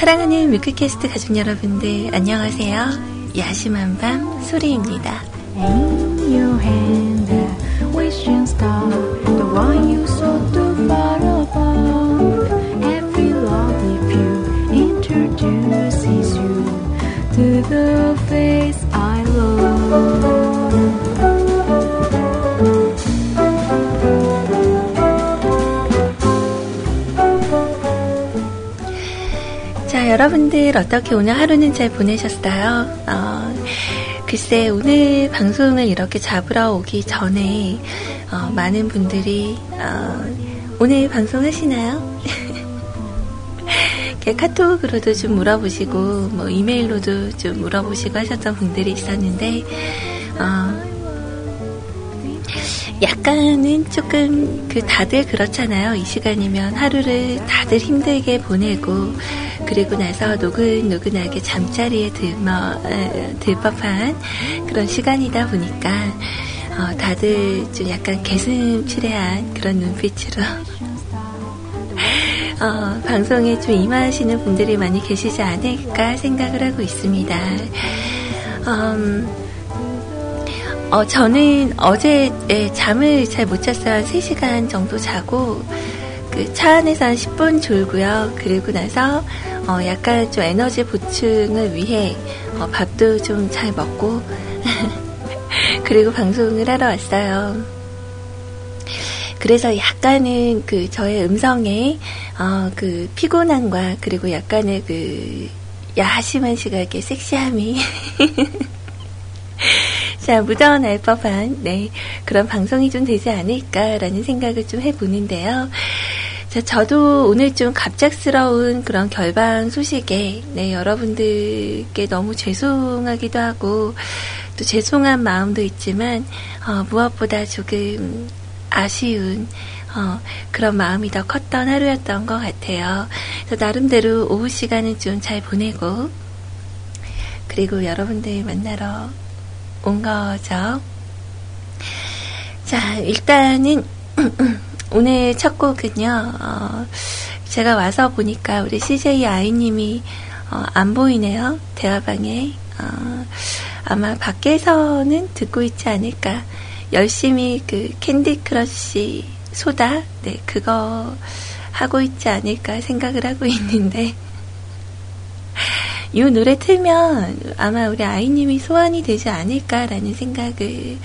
사랑하는 뮤크캐스트 가족 여러분들 안녕하세요. 야심한 밤 소리입니다. The face I love. 여러분들 어떻게 오늘 하루는 잘 보내셨어요? 어, 글쎄, 오늘 방송을 이렇게 잡으러 오기 전에 어, 많은 분들이 어, 오늘 방송하시나요? 카톡으로도 좀 물어보시고 뭐 이메일로도 좀 물어보시고 하셨던 분들이 있었는데 어, 약간은 조금 그 다들 그렇잖아요. 이 시간이면 하루를 다들 힘들게 보내고 그리고 나서 노근노근하게 잠자리에 들머 에, 들 법한 그런 시간이다 보니까 어, 다들 좀 약간 개슴츠레한 그런 눈빛으로 어, 방송에 좀 임하시는 분들이 많이 계시지 않을까 생각을 하고 있습니다. 음, 어, 저는 어제 예, 잠을 잘 못 잤어요. 한 3시간 정도 자고, 그 차 안에서 한 10분 졸고요. 그리고 나서, 어, 약간 좀 에너지 보충을 위해, 어, 밥도 좀 잘 먹고, 그리고 방송을 하러 왔어요. 그래서 약간은 그 저의 음성에, 어, 그 피곤함과 그리고 약간의 그 야심한 시각의 섹시함이 자, 묻어날 법한, 네, 그런 방송이 좀 되지 않을까라는 생각을 좀 해보는데요. 자, 저도 오늘 좀 갑작스러운 그런 결방 소식에, 네, 여러분들께 너무 죄송하기도 하고, 또 죄송한 마음도 있지만, 어, 무엇보다 조금 아쉬운, 어, 그런 마음이 더 컸던 하루였던 것 같아요. 그래서 나름대로 오후 시간은 좀 잘 보내고, 그리고 여러분들 만나러 온 거죠. 자, 일단은 오늘 첫 곡은요. 어, 제가 와서 보니까 우리 CJ 아이님이 어, 안 보이네요. 대화방에. 어, 아마 밖에서는 듣고 있지 않을까. 열심히 그 캔디 크러쉬 소다, 네, 그거 하고 있지 않을까 생각을 하고 있는데. 이 노래 틀면 아마 우리 아이님이 소환이 되지 않을까라는 생각을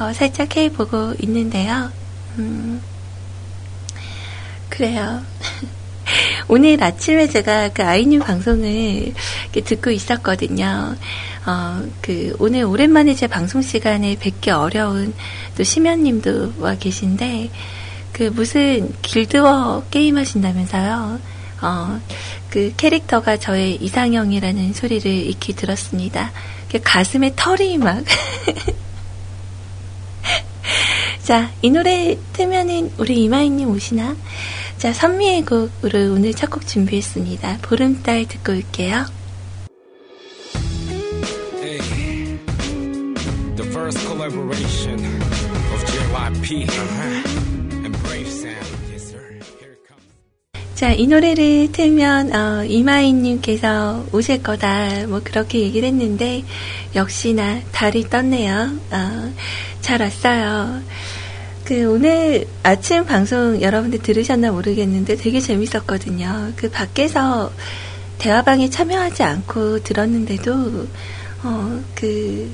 어, 살짝 해보고 있는데요. 음, 그래요. 오늘 아침에 제가 그 아이님 방송을 듣고 있었거든요. 어, 그, 오늘 오랜만에 제 방송 시간에 뵙기 어려운 또 심연님도 와 계신데, 그 무슨 길드워 게임 하신다면서요. 어, 그 캐릭터가 저의 이상형이라는 소리를 익히 들었습니다. 가슴에 털이 막. 자, 이 노래 틀면은 우리 이마희님 오시나? 자, 선미의 곡으로 오늘 첫 곡 준비했습니다. 보름달 듣고 올게요. Hey, the first collaboration of JYP and Brave Sound. Comes. 자, 이 노래를 틀면, 어, 이마희님께서 오실 거다, 뭐, 그렇게 얘기를 했는데, 역시나 달이 떴네요. 어, 잘 왔어요. 그, 오늘 아침 방송 여러분들 들으셨나 모르겠는데 되게 재밌었거든요. 그 밖에서 대화방에 참여하지 않고 들었는데도, 어, 그,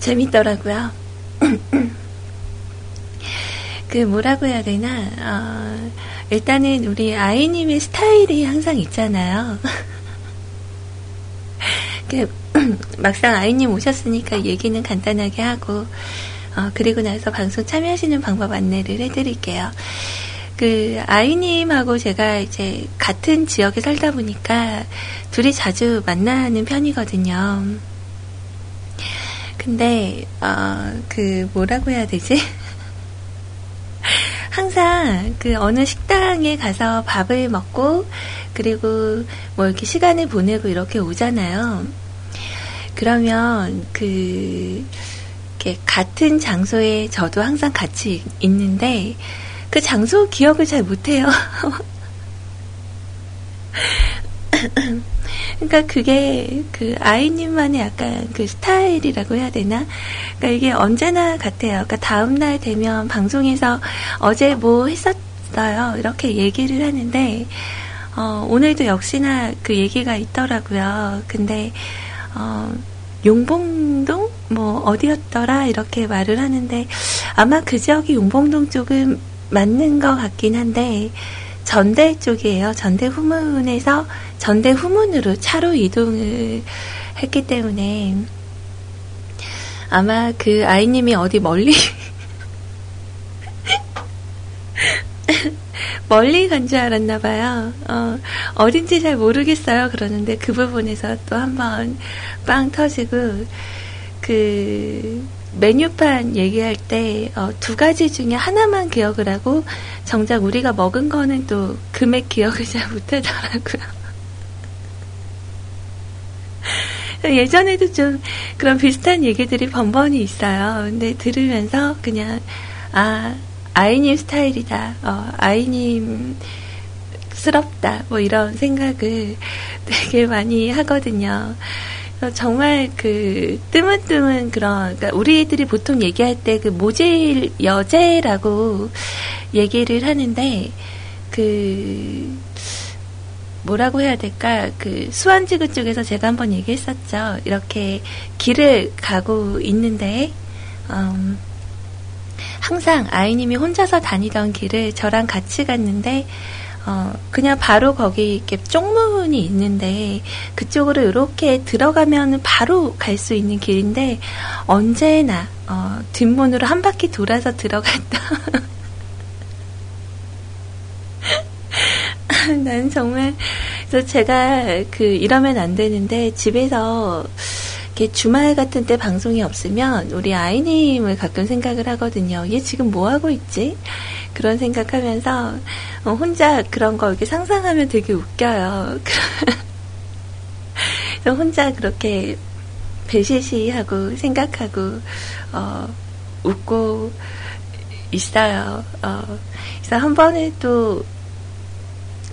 재밌더라고요. 그 뭐라고 해야 되나, 어, 일단은 우리 아이님의 스타일이 항상 있잖아요. 그 막상 아이님 오셨으니까 얘기는 간단하게 하고, 어, 그리고 나서 방송 참여하시는 방법 안내를 해드릴게요. 그, 아이님하고 제가 이제 같은 지역에 살다 보니까 둘이 자주 만나는 편이거든요. 근데, 어, 그, 뭐라고 해야 되지? 항상 그 어느 식당에 가서 밥을 먹고, 그리고 뭐 이렇게 시간을 보내고 이렇게 오잖아요. 그러면 그, 이렇게 같은 장소에 저도 항상 같이 있는데, 그 장소 기억을 잘 못해요. 그러니까 그게 그 아이님만의 약간 그 스타일이라고 해야 되나? 그러니까 이게 언제나 같아요. 그러니까 다음 날 되면 방송에서 어제 뭐 했었어요. 이렇게 얘기를 하는데, 어, 오늘도 역시나 그 얘기가 있더라고요. 근데, 어, 용봉동? 뭐, 어디였더라? 이렇게 말을 하는데, 아마 그 지역이 용봉동 쪽은 맞는 것 같긴 한데, 전대 쪽이에요. 전대 후문에서 전대 후문으로 차로 이동을 했기 때문에 아마 그 아이님이 어디 멀리 멀리 간 줄 알았나 봐요. 어, 어딘지 잘 모르겠어요. 그러는데 그 부분에서 또 한번 빵 터지고 그 메뉴판 얘기할 때, 어, 두 가지 중에 하나만 기억을 하고, 정작 우리가 먹은 거는 또 금액 기억을 잘 못하더라고요. 예전에도 좀 그런 비슷한 얘기들이 번번이 있어요. 근데 들으면서 그냥, 아, 아이님 스타일이다. 어, 아이님 스럽다. 뭐 이런 생각을 되게 많이 하거든요. 정말 그 뜨문뜨문 그런 그러니까 우리들이 보통 얘기할 때 그 모질 여제라고 얘기를 하는데 그 뭐라고 해야 될까 그 수완지구 쪽에서 제가 한번 얘기했었죠 이렇게 길을 가고 있는데 음, 항상 아이님이 혼자서 다니던 길을 저랑 같이 갔는데 어, 그냥 바로 거기 이렇게 쪽문이 있는데 그쪽으로 이렇게 들어가면 바로 갈 수 있는 길인데 언제나 어, 뒷문으로 한 바퀴 돌아서 들어갔다. 난 정말 그래서 제가 그 이러면 안 되는데 집에서 이렇게 주말 같은 때 방송이 없으면 우리 아이님을 가끔 생각을 하거든요. 얘 지금 뭐 하고 있지? 그런 생각하면서 어, 혼자 그런 거 이렇게 상상하면 되게 웃겨요. 혼자 그렇게 배시시하고 생각하고 어, 웃고 있어요. 어, 그래서 한 번에 또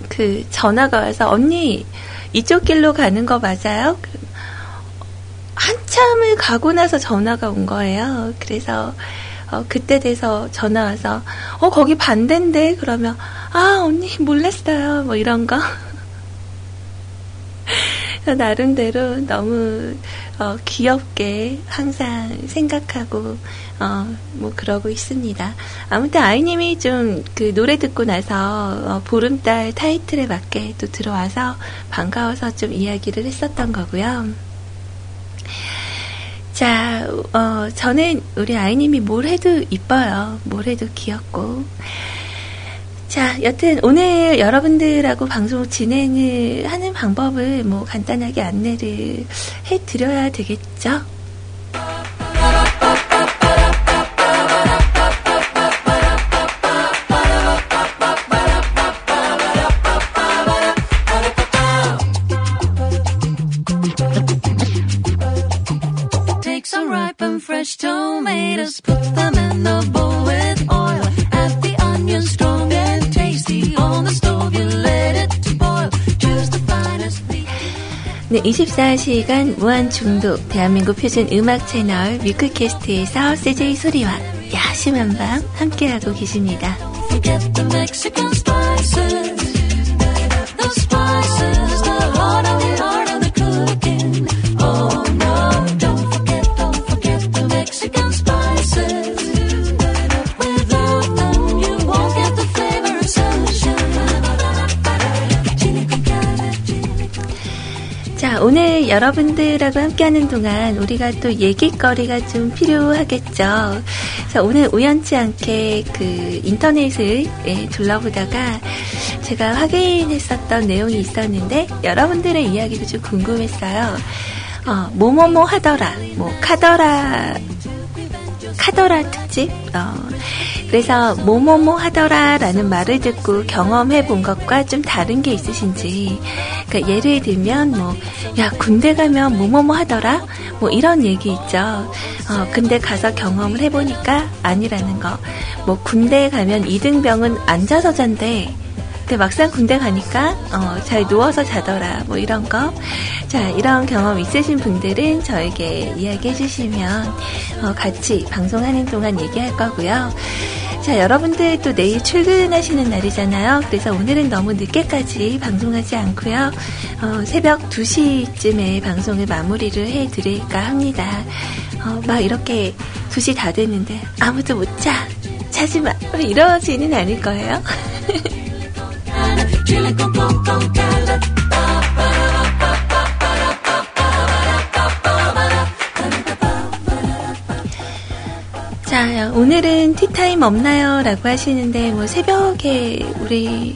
그 전화가 와서 언니 이쪽 길로 가는 거 맞아요? 한참을 가고 나서 전화가 온 거예요. 그래서 어, 그때 돼서 전화 와서 어 거기 반대인데 그러면 아 언니 몰랐어요 뭐 이런 거 나름대로 너무 어, 귀엽게 항상 생각하고 어, 뭐 그러고 있습니다. 아무튼 아이님이 좀 그 노래 듣고 나서 어, 보름달 타이틀에 맞게 또 들어와서 반가워서 좀 이야기를 했었던 거고요. 자, 어, 저는 우리 아이님이 뭘 해도 이뻐요. 뭘 해도 귀엽고. 자, 여튼 오늘 여러분들하고 방송 진행을 하는 방법을 뭐 간단하게 안내를 해 드려야 되겠죠? Ripe and fresh tomatoes, put them in the bowl with oil. Add the onion strong and tasty on the stove. You let it boil. Choose the finest meat. 네, 24시간 무한 중독 대한민국 표준 음악 채널 뮤크캐스트에서 CJ 소리와 야심한 밤 함께하고 계십니다. Forget the Mexican spices. 여러분들하고 함께하는 동안 우리가 또 얘기거리가 좀 필요하겠죠. 그래서 오늘 우연치 않게 그 인터넷을 예, 둘러보다가 제가 확인했었던 내용이 있었는데 여러분들의 이야기도 좀 궁금했어요. 어, 뭐뭐뭐 하더라, 뭐 카더라, 카더라 특집. 어, 그래서 뭐뭐뭐 하더라라는 말을 듣고 경험해 본 것과 좀 다른 게 있으신지. 그러니까 예를 들면 뭐, 야 군대 가면 뭐뭐뭐 하더라, 뭐 이런 얘기 있죠. 어, 근데 가서 경험을 해보니까 아니라는 거. 뭐 군대 가면 이등병은 앉아서 잔대. 근데 막상 군대 가니까 어, 잘 누워서 자더라 뭐 이런 거. 자 이런 경험 있으신 분들은 저에게 이야기해 주시면 어, 같이 방송하는 동안 얘기할 거고요. 자 여러분들 또 내일 출근하시는 날이잖아요. 그래서 오늘은 너무 늦게까지 방송하지 않고요. 어, 새벽 2시쯤에 방송을 마무리를 해드릴까 합니다. 어, 막 이렇게 2시 다 됐는데 아무도 못 자. 자지 마. 이러지는 않을 거예요. 자, 오늘은 티타임 없나요? 라고 하시는데, 뭐, 새벽에 우리,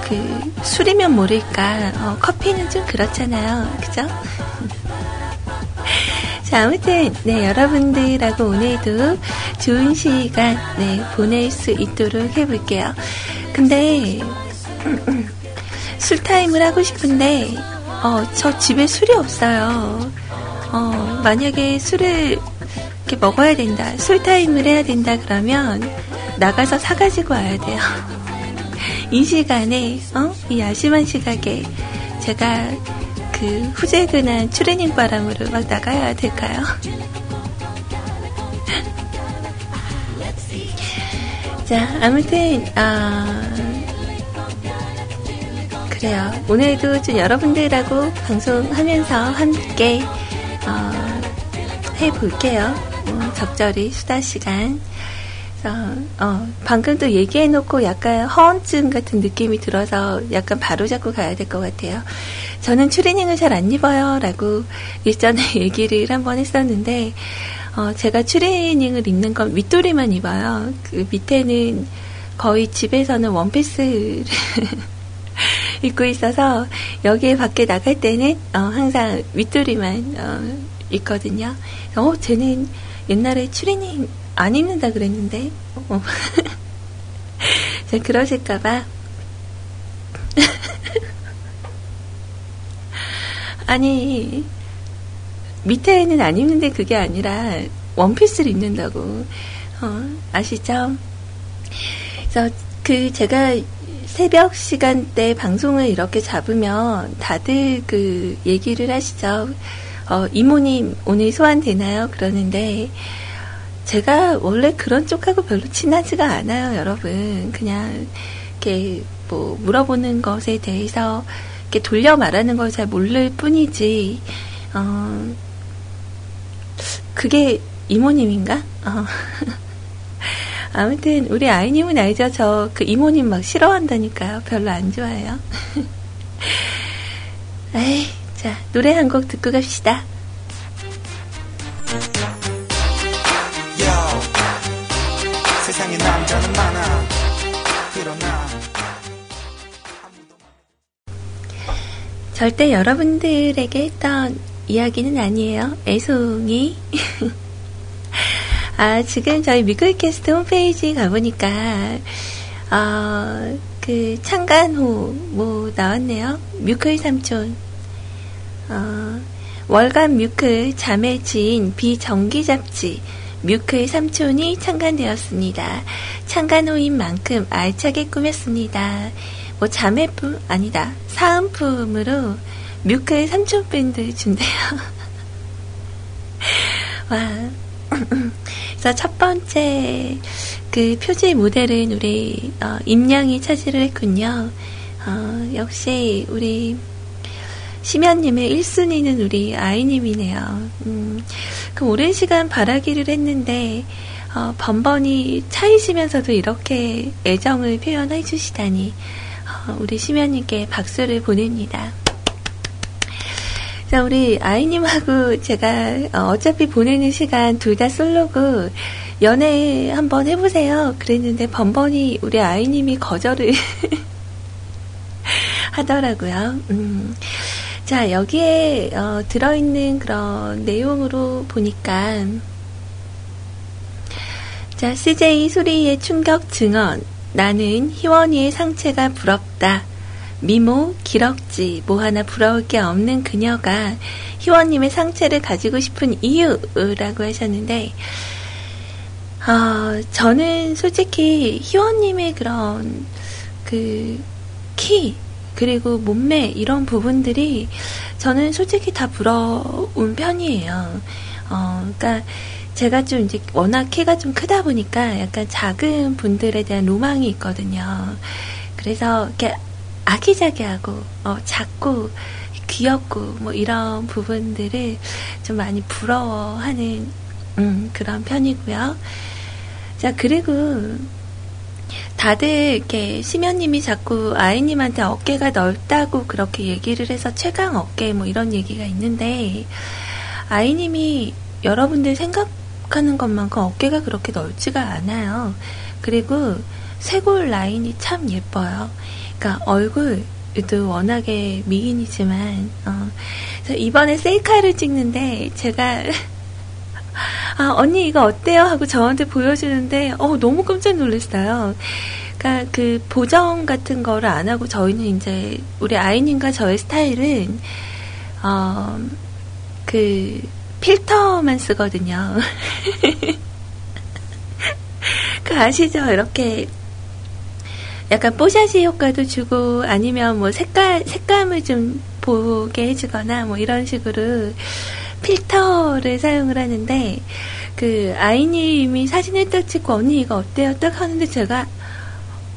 그, 술이면 모를까, 어, 커피는 좀 그렇잖아요. 그죠? 자, 아무튼, 네, 여러분들하고 오늘도 좋은 시간, 네, 보낼 수 있도록 해볼게요. 근데, 술타임을 하고 싶은데, 어, 저 집에 술이 없어요. 어, 만약에 술을 이렇게 먹어야 된다, 술타임을 해야 된다 그러면 나가서 사가지고 와야 돼요. 이 시간에, 어? 이 야심한 시각에 제가 그 후재근한 트레닝 바람으로 막 나가야 될까요? 자, 아무튼, 아, 그래요. 오늘도 좀 여러분들하고 방송하면서 함께, 어, 해볼게요. 어, 적절히 수다 시간. 어, 방금 또 얘기해놓고 약간 허언증 같은 느낌이 들어서 약간 바로잡고 가야 될 것 같아요. 저는 추리닝을 잘 안 입어요. 라고 일전에 얘기를 한번 했었는데, 어, 제가 추리닝을 입는 건 윗도리만 입어요. 그 밑에는 거의 집에서는 원피스를 입고 있어서 여기에 밖에 나갈 때는 어, 항상 윗도리만 어, 있거든요. 어, 쟤는 옛날에 추리닝 안 입는다 그랬는데, 어. 자, 그러실까봐. 아니, 밑에는 안 입는데 그게 아니라 원피스를 입는다고. 어, 아시죠? 그래서 그 제가 새벽 시간대 방송을 이렇게 잡으면 다들 그 얘기를 하시죠. 어, 이모님 오늘 소환되나요? 그러는데 제가 원래 그런 쪽하고 별로 친하지가 않아요, 여러분. 그냥 이렇게 뭐 물어보는 것에 대해서 이렇게 돌려 말하는 걸 잘 모를 뿐이지. 어, 그게 이모님인가? 어. 아무튼 우리 아이님은 알죠? 저 그 이모님 막 싫어한다니까요. 별로 안 좋아해요. 에이, 자 노래 한 곡 듣고 갑시다. 절대 여러분들에게 했던 이야기는 아니에요. 애송이. 아, 지금 저희 미끌캐스트 홈페이지 가보니까, 어, 그, 창간호, 뭐, 나왔네요. 뮤클 삼촌. 어, 월간 뮤클 자매 지인 비정기 잡지, 뮤클 삼촌이 창간되었습니다. 창간호인 만큼 알차게 꾸몄습니다. 뭐, 자매품, 아니다. 사은품으로 뮤클 삼촌 밴드 준대요. 와. 그래서 첫 번째 그 표지 모델은 우리 어, 임양이 차지를 했군요. 어, 역시 우리 심연님의 1순위는 우리 아이님이네요. 음, 그 오랜 시간 바라기를 했는데 어, 번번이 차이시면서도 이렇게 애정을 표현해 주시다니 어, 우리 심연님께 박수를 보냅니다. 자, 우리 아이님하고 제가 어, 어차피 보내는 시간 둘 다 솔로고 연애 한번 해보세요. 그랬는데 번번이 우리 아이님이 거절을 하더라고요. 음. 자, 여기에 어, 들어있는 그런 내용으로 보니까 자, CJ 소리의 충격 증언. 나는 희원이의 상체가 부럽다. 미모, 기럭지, 뭐 하나 부러울 게 없는 그녀가 희원님의 상체를 가지고 싶은 이유라고 하셨는데, 어, 저는 솔직히 희원님의 그런 그 키, 그리고 몸매 이런 부분들이 저는 솔직히 다 부러운 편이에요. 어, 그러니까 제가 좀 이제 워낙 키가 좀 크다 보니까 약간 작은 분들에 대한 로망이 있거든요. 그래서 이렇게 아기자기하고 어, 작고 귀엽고 뭐 이런 부분들을 좀 많이 부러워하는 음, 그런 편이고요. 자 그리고 다들 이렇게 심연님이 자꾸 아이님한테 어깨가 넓다고 그렇게 얘기를 해서 최강 어깨 뭐 이런 얘기가 있는데 아이님이 여러분들 생각하는 것만큼 어깨가 그렇게 넓지가 않아요. 그리고 쇄골 라인이 참 예뻐요. 그러니까 얼굴도 워낙에 미인이지만 어, 이번에 셀카를 찍는데 제가 아, 언니 이거 어때요? 하고 저한테 보여주는데, 어, 너무 깜짝 놀랐어요. 그니까 그 보정 같은 거를 안 하고 저희는 이제, 우리 아이님과 저의 스타일은, 어, 그, 필터만 쓰거든요. 그 아시죠? 이렇게 약간 뽀샤시 효과도 주고 아니면 뭐 색깔 색감을 좀 보게 해주거나 뭐 이런 식으로 필터를 사용을 하는데 그 아이님이 사진을 딱 찍고 언니 이거 어때요? 딱 하는데 제가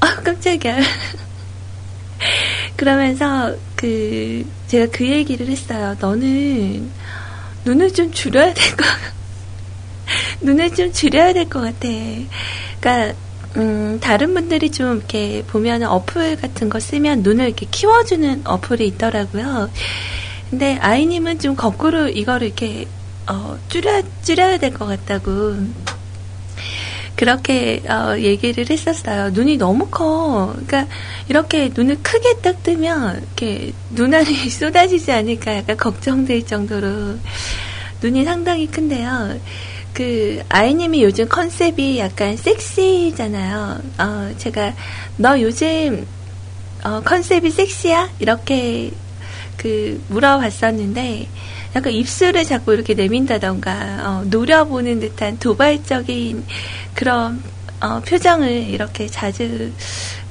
아 깜짝이야. 그러면서 그 제가 그 얘기를 했어요. 너는 눈을 좀 줄여야 될 것. 눈을 좀 줄여야 될 것 같아. 그러니까 음, 다른 분들이 좀 이렇게 보면 어플 같은 거 쓰면 눈을 이렇게 키워주는 어플이 있더라고요. 근데 아이님은 좀 거꾸로 이거를 이렇게 어, 줄여 줄여야 될 것 같다고 그렇게 어, 얘기를 했었어요. 눈이 너무 커. 그러니까 이렇게 눈을 크게 딱 뜨면 이렇게 눈알이 쏟아지지 않을까 약간 걱정될 정도로 눈이 상당히 큰데요. 그 아이님이 요즘 컨셉이 약간 섹시잖아요. 어, 제가 너 요즘 어, 컨셉이 섹시야? 이렇게 그 물어봤었는데 약간 입술을 자꾸 이렇게 내민다던가 어, 노려보는 듯한 도발적인 그런 어, 표정을 이렇게 자주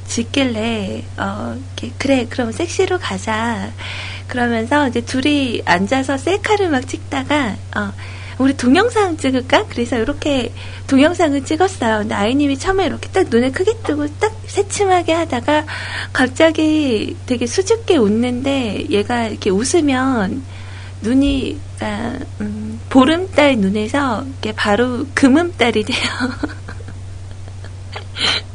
짓길래 어, 그래 그럼 섹시로 가자. 그러면서 이제 둘이 앉아서 셀카를 막 찍다가 어, 우리 동영상 찍을까? 그래서 이렇게 동영상을 찍었어요. 근데 아이님이 처음에 이렇게 딱 눈을 크게 뜨고 딱 새침하게 하다가 갑자기 되게 수줍게 웃는데 얘가 이렇게 웃으면 눈이 아, 음, 보름달 눈에서 이게 바로 금음달이 돼요.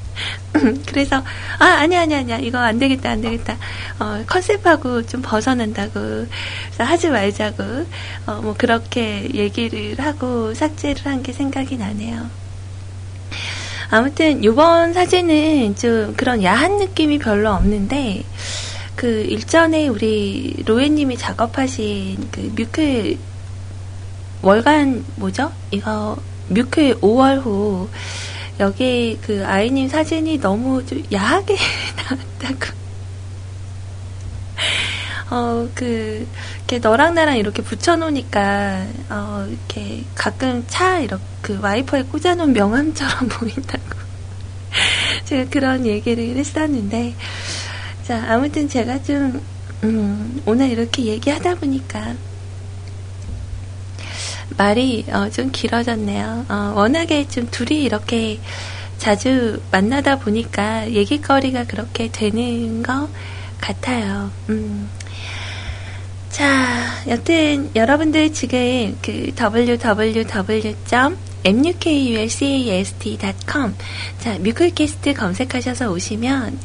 그래서 아 아니야 아니야 아니야 이거 안 되겠다 안 되겠다 어, 컨셉하고 좀 벗어난다고 하지 말자고 어, 뭐 그렇게 얘기를 하고 삭제를 한 게 생각이 나네요. 아무튼 이번 사진은 좀 그런 야한 느낌이 별로 없는데 그 일전에 우리 로에님이 작업하신 그 뮤클 월간 뭐죠? 이거 뮤클 5월 후 여기 그 아이님 사진이 너무 좀 야하게 나왔다고. 어, 그, 이렇게 너랑 나랑 이렇게 붙여놓으니까, 어, 이렇게 가끔 차, 이렇게 그 와이퍼에 꽂아놓은 명함처럼 보인다고. 제가 그런 얘기를 했었는데, 자, 아무튼 제가 좀, 음, 오늘 이렇게 얘기하다 보니까, 말이 어, 좀 길어졌네요. 어, 워낙에 좀 둘이 이렇게 자주 만나다 보니까 얘기거리가 그렇게 되는 것 같아요. 음. 자, 여튼 여러분들 지금 그 www.mukulcast.com 자, 뮤클캐스트 검색하셔서 오시면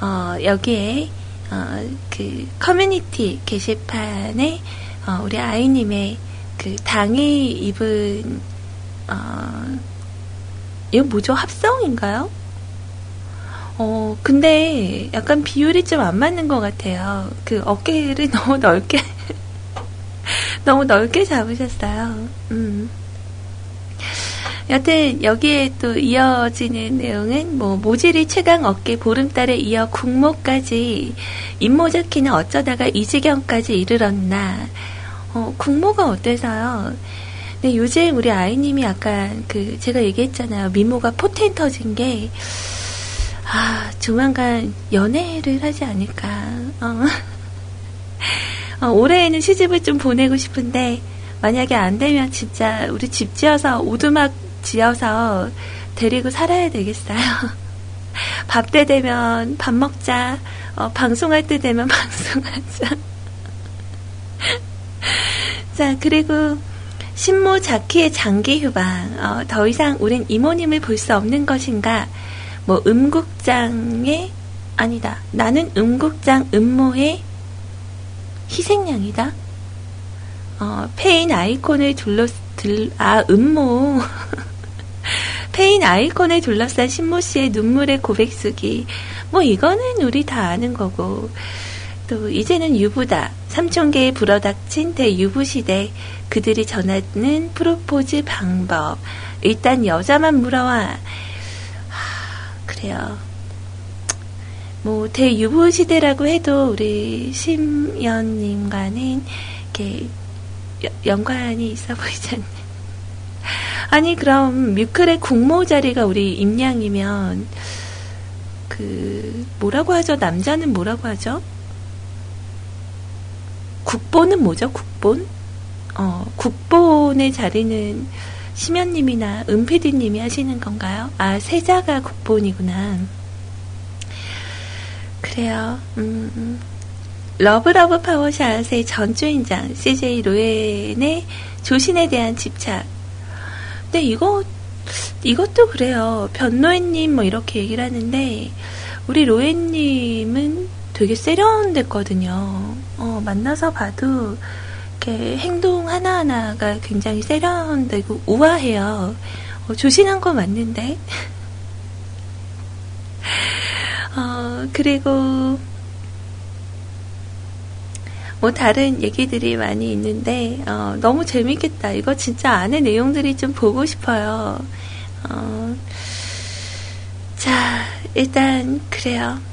어, 여기에 어, 그 커뮤니티 게시판에 어, 우리 아이님의 그 당이 입은 어, 이거 뭐죠? 합성인가요? 어, 근데 약간 비율이 좀 안 맞는 것 같아요. 그 어깨를 너무 넓게, 너무 넓게 잡으셨어요. 음. 여튼 여기에 또 이어지는 내용은 뭐 모질이 최강 어깨 보름달에 이어 국모까지 임모자 키는 어쩌다가 이 지경까지 이르렀나 어, 국모가 어때서요? 근데 요즘 우리 아이님이 약간 그 제가 얘기했잖아요 미모가 포텐 터진 게 아, 조만간 연애를 하지 않을까. 어. 어, 올해에는 시집을 좀 보내고 싶은데, 만약에 안 되면 진짜 우리 집 지어서, 오두막 지어서 데리고 살아야 되겠어요. 밥 때 되면 밥 먹자. 어, 방송할 때 되면 방송하자. 자, 그리고 신모 자키의 장기 휴방. 어, 더 이상 우린 이모님을 볼 수 없는 것인가? 뭐 음국장의 아니다. 나는 음국장 음모의 희생양이다. 어, 페인 아이콘을 둘러 들, 아 음모 페인 아이콘을 둘러싼 신모 씨의 눈물의 고백 쓰기. 뭐 이거는 우리 다 아는 거고. 또 이제는 유부다. 삼촌계에 불어닥친 대유부 시대. 그들이 전하는 프로포즈 방법. 일단 여자만 물어와. 그래요. 뭐 대유부 시대라고 해도 우리 심연님과는 이렇게 연관이 있어 보이지 않네. 아니 그럼 뮤클의 국모 자리가 우리 임양이면 그 뭐라고 하죠? 남자는 뭐라고 하죠? 국보는 뭐죠? 국본? 어, 국본의 자리는 심연님이나 은피디님이 하시는 건가요? 아, 세자가 국본이구나. 그래요. 음, 음. 러브러브 파워샷의 전주인장 CJ 로엔의 조신에 대한 집착. 근데 이거 이것도 그래요. 변노예님 뭐 이렇게 얘기를 하는데 우리 로엔님은 되게 세련됐거든요. 어, 만나서 봐도 이렇게 행동 하나하나가 굉장히 세련되고 우아해요. 어, 조신한 거 맞는데. 어, 그리고 뭐 다른 얘기들이 많이 있는데 어, 너무 재밌겠다. 이거 진짜 안에 내용들이 좀 보고 싶어요. 어, 자, 일단 그래요.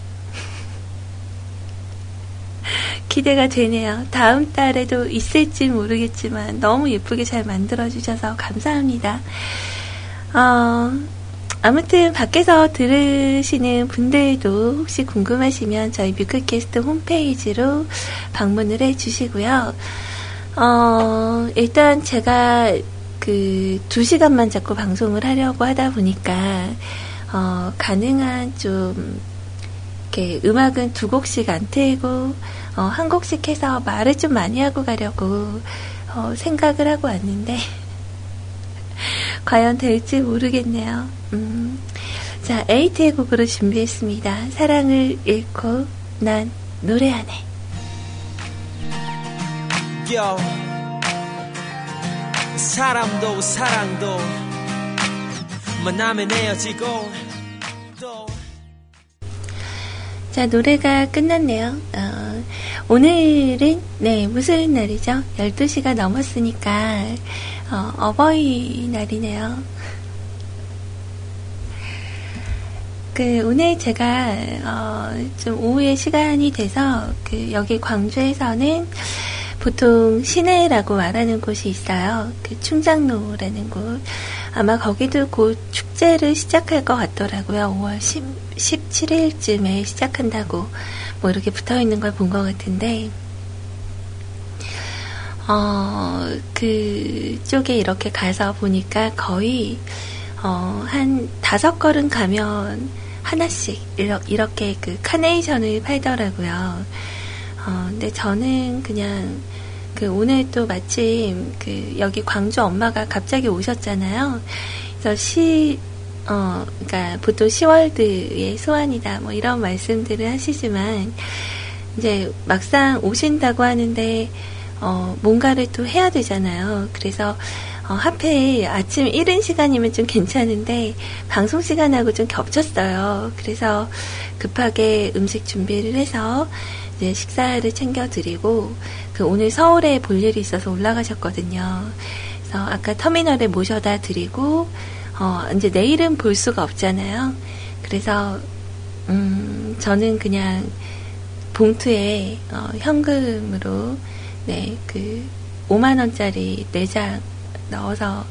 기대가 되네요. 다음 달에도 있을지 모르겠지만 너무 예쁘게 잘 만들어주셔서 감사합니다. 어, 아무튼 밖에서 들으시는 분들도 혹시 궁금하시면 저희 뮤클캐스트 홈페이지로 방문을 해주시고요. 어, 일단 제가 그두 시간만 자꾸 방송을 하려고 하다 보니까 어, 가능한 좀 이렇게 음악은 두 곡씩 안 틀고 어, 한 곡씩 해서 말을 좀 많이 하고 가려고 어, 생각을 하고 왔는데 과연 될지 모르겠네요. 음. 자, 에이트의 곡으로 준비했습니다. 사랑을 잃고 난 노래하네. Yo. 사람도 사랑도 만나면 헤어지고 자, 노래가 끝났네요. 어, 오늘은, 네, 무슨 날이죠? 12시가 넘었으니까, 어, 어버이날이네요. 그, 오늘 제가, 어, 좀 오후에 시간이 돼서, 그, 여기 광주에서는 보통 시내라고 말하는 곳이 있어요. 그 충장로라는 곳. 아마 거기도 곧 축제를 시작할 것 같더라고요. 5월 10, 17일쯤에 시작한다고 뭐 이렇게 붙어 있는 걸 본 것 같은데, 어, 그쪽에 이렇게 가서 보니까 거의, 어, 한 다섯 걸음 가면 하나씩 이렇게 그 카네이션을 팔더라고요. 어, 근데 저는 그냥 그 오늘 또 마침 그 여기 광주 엄마가 갑자기 오셨잖아요. 그래서 시, 어, 그러니까 보통 시월드의 소환이다 뭐 이런 말씀들을 하시지만 이제 막상 오신다고 하는데 어, 뭔가를 또 해야 되잖아요. 그래서 어, 하필 아침 이른 시간이면 좀 괜찮은데 방송 시간하고 좀 겹쳤어요. 그래서 급하게 음식 준비를 해서 이제 식사를 챙겨드리고 그 오늘 서울에 볼 일이 있어서 올라가셨거든요. 그래서 아까 터미널에 모셔다 드리고 어, 이제 내일은 볼 수가 없잖아요. 그래서 음, 저는 그냥 봉투에 어, 현금으로 네, 그 5만 원짜리 4장 넣어서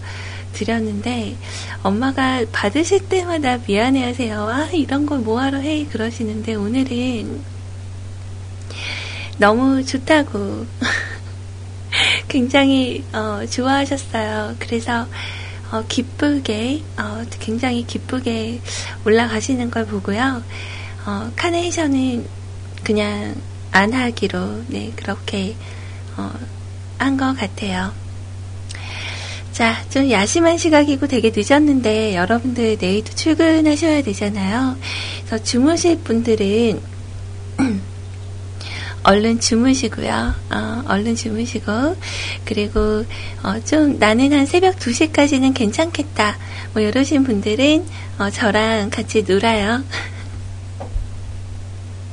드렸는데 엄마가 받으실 때마다 미안해 하세요. 아, 이런 걸 뭐하러 해? 그러시는데 오늘은 너무 좋다고 굉장히 어, 좋아하셨어요. 그래서 어, 기쁘게 어, 굉장히 기쁘게 올라가시는 걸 보고요. 어, 카네이션은 그냥 안 하기로 네 그렇게 어, 한것 같아요. 자, 좀 야심한 시각이고 되게 늦었는데 여러분들 내일도 출근하셔야 되잖아요. 그래서 주무실 분들은 얼른 주무시고요. 어, 얼른 주무시고 그리고 어, 좀 나는 한 새벽 2시까지는 괜찮겠다. 뭐 이러신 분들은 어, 저랑 같이 놀아요.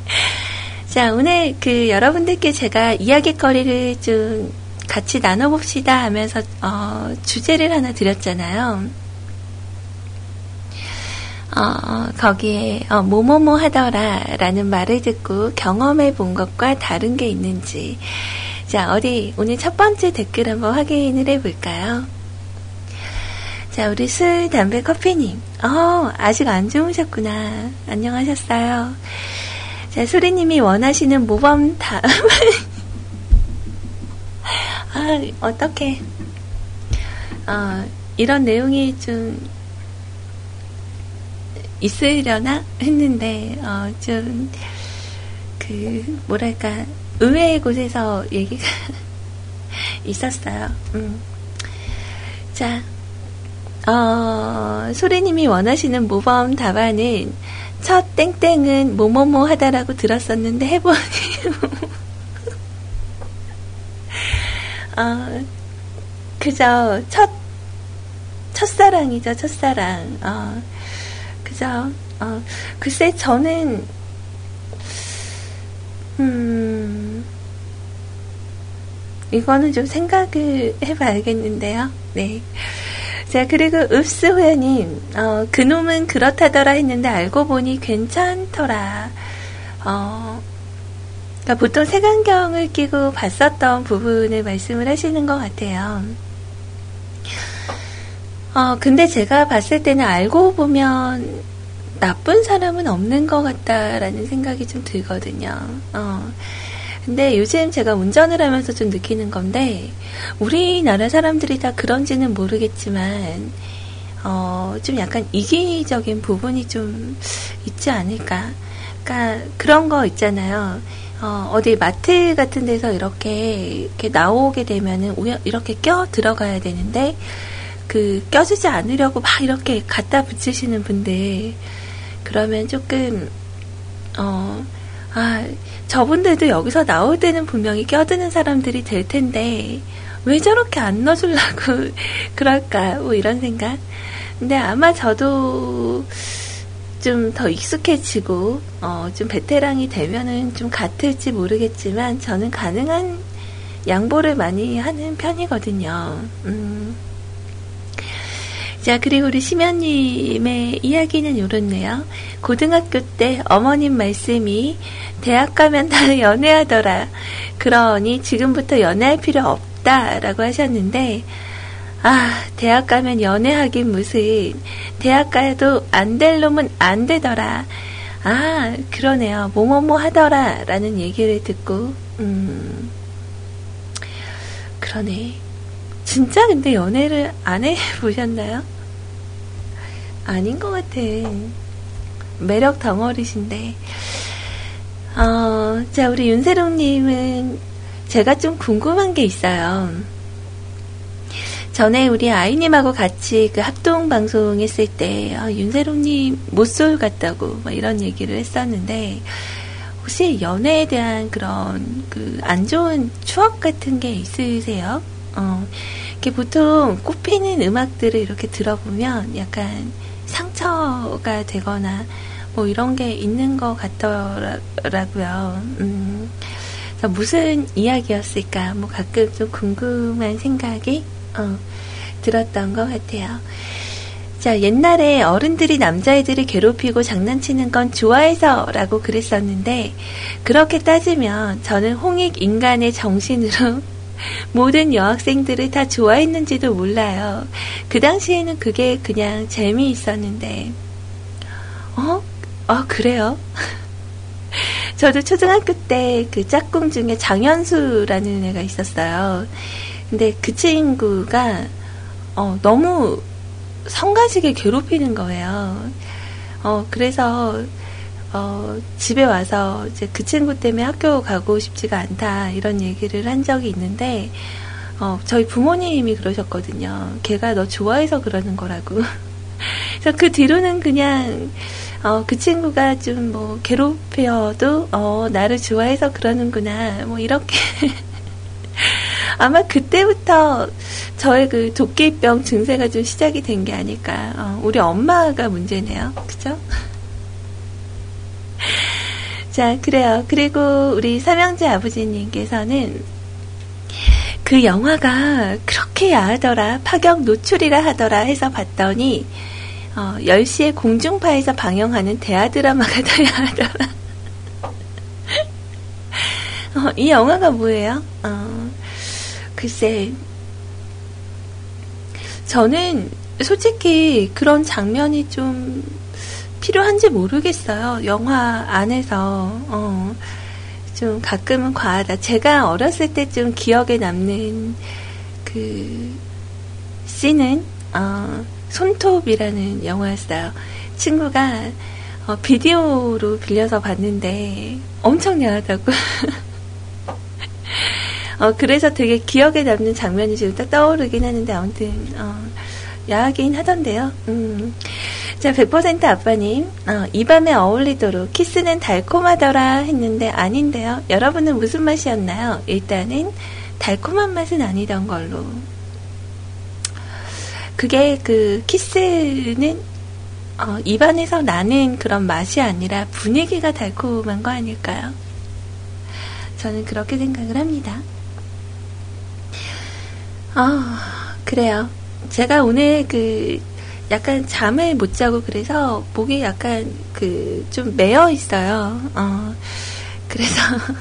자, 오늘 그 여러분들께 제가 이야기거리를 좀 같이 나눠봅시다 하면서 어, 주제를 하나 드렸잖아요. 어, 거기에 어, 뭐뭐뭐 하더라 라는 말을 듣고 경험해 본 것과 다른 게 있는지. 자 어디 오늘 첫 번째 댓글 한번 확인을 해볼까요? 자 우리 술 담배 커피님. 어 아직 안 주무셨구나. 안녕하셨어요. 자 소리님이 원하시는 모범 다음 아 어떻게 어, 이런 내용이 좀 있으려나 했는데 어, 좀 그 뭐랄까 의외의 곳에서 얘기가 있었어요. 음. 자, 어, 소리님이 원하시는 모범 답안은 첫 땡땡은 뭐뭐뭐 하다라고 들었었는데 해보니 어, 그저 첫 첫사랑이죠 첫사랑. 어, 그죠? 어, 글쎄, 저는, 음, 이거는 좀 생각을 해봐야겠는데요. 네. 자, 그리고 읍스회님, 어, 그놈은 그렇다더라 했는데 알고 보니 괜찮더라. 어, 그러니까 보통 색안경을 끼고 봤었던 부분을 말씀을 하시는 것 같아요. 어, 근데 제가 봤을 때는 알고 보면 나쁜 사람은 없는 것 같다라는 생각이 좀 들거든요. 어. 근데 요즘 제가 운전을 하면서 좀 느끼는 건데, 우리나라 사람들이 다 그런지는 모르겠지만, 어, 좀 약간 이기적인 부분이 좀 있지 않을까. 그러니까 그런 거 있잖아요. 어, 어디 마트 같은 데서 이렇게, 이렇게 나오게 되면은 이렇게 껴 들어가야 되는데, 그 껴주지 않으려고 막 이렇게 갖다 붙이시는 분들 그러면 조금 어 아, 저분들도 여기서 나올 때는 분명히 껴드는 사람들이 될 텐데, 왜 저렇게 안 넣어주려고 그럴까, 뭐 이런 생각. 근데 아마 저도 좀 더 익숙해지고, 어, 좀 베테랑이 되면은 좀 같을지 모르겠지만, 저는 가능한 양보를 많이 하는 편이거든요. 음. 자, 그리고 우리 심연님의 이야기는 요렇네요. 고등학교 때 어머님 말씀이 대학 가면 다 연애하더라. 그러니 지금부터 연애할 필요 없다 라고 하셨는데, 아, 대학 가면 연애하긴 무슨, 대학 가도 안 될 놈은 안 되더라. 아, 그러네요. 뭐뭐뭐 하더라. 라는 얘기를 듣고, 음, 그러네. 진짜 근데 연애를 안 해보셨나요? 아닌 것 같아. 매력 덩어리신데. 어, 자, 우리 윤세롱님은 제가 좀 궁금한 게 있어요. 전에 우리 아이님하고 같이 그 합동 방송 했을 때, 어, 윤세롱님 모쏠 같다고, 막 이런 얘기를 했었는데, 혹시 연애에 대한 그런 그 안 좋은 추억 같은 게 있으세요? 어, 이렇게 보통 꼽히는 음악들을 이렇게 들어보면 약간 상처가 되거나 뭐 이런 게 있는 것 같더라고요. 음, 무슨 이야기였을까? 뭐 가끔 좀 궁금한 생각이 어, 들었던 것 같아요. 자, 옛날에 어른들이 남자애들을 괴롭히고 장난치는 건 좋아해서 라고 그랬었는데, 그렇게 따지면 저는 홍익 인간의 정신으로 모든 여학생들을 다 좋아했는지도 몰라요. 그 당시에는 그게 그냥 재미있었는데, 어? 아, 그래요? 저도 초등학교 때 그 짝꿍 중에 장현수라는 애가 있었어요. 근데 그 친구가, 어, 너무 성가시게 괴롭히는 거예요. 어, 그래서, 어, 집에 와서 이제 그 친구 때문에 학교 가고 싶지가 않다, 이런 얘기를 한 적이 있는데, 어, 저희 부모님이 그러셨거든요. 걔가 너 좋아해서 그러는 거라고. 그래서 그 뒤로는 그냥, 어, 그 친구가 좀 뭐 괴롭혀도, 어, 나를 좋아해서 그러는구나, 뭐 이렇게. 아마 그때부터 저의 그 도끼병 증세가 좀 시작이 된 게 아닐까. 어, 우리 엄마가 문제네요. 그죠? 자, 그래요. 그리고 우리 삼형제 아버지님께서는 그 영화가 그렇게 야하더라, 파격 노출이라 하더라 해서 봤더니, 어, 10시에 공중파에서 방영하는 대하 드라마가 더 야하더라. 어, 이 영화가 뭐예요? 어, 글쎄, 저는 솔직히 그런 장면이 좀 필요한지 모르겠어요. 영화 안에서, 어, 좀 가끔은 과하다. 제가 어렸을 때 좀 기억에 남는 그 씬은, 어, 손톱이라는 영화였어요. 친구가 어, 비디오로 빌려서 봤는데 엄청 야하다고. 어, 그래서 되게 기억에 남는 장면이 지금 딱 떠오르긴 하는데 아무튼 어, 야하긴 하던데요. 음. 자, 100% 아빠님, 어, 이 밤에 어울리도록 키스는 달콤하더라 했는데 아닌데요. 여러분은 무슨 맛이었나요? 일단은 달콤한 맛은 아니던 걸로. 그게 그 키스는 어, 입안에서 나는 그런 맛이 아니라 분위기가 달콤한 거 아닐까요? 저는 그렇게 생각을 합니다. 아, 그래요. 제가 오늘 그 약간 잠을 못 자고 그래서 목이 약간 그 좀 메어 있어요. 어, 그래서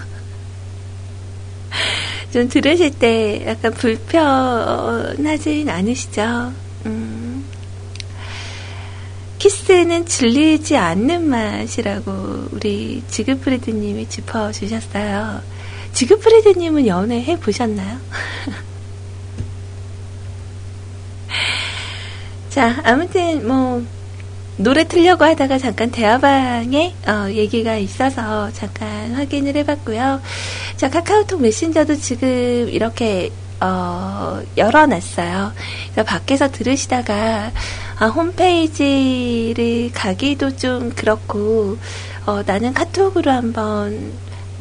좀 들으실 때 약간 불편하진 않으시죠? 음. 키스는 질리지 않는 맛이라고 우리 지그프리드님이 짚어주셨어요. 지그프리드님은 연애 해 보셨나요? 자, 아무튼 뭐 노래 틀려고 하다가 잠깐 대화방에 어, 얘기가 있어서 잠깐 확인을 해봤고요. 자, 카카오톡 메신저도 지금 이렇게 어, 열어놨어요. 그래서 밖에서 들으시다가 아, 홈페이지를 가기도 좀 그렇고 어, 나는 카톡으로 한번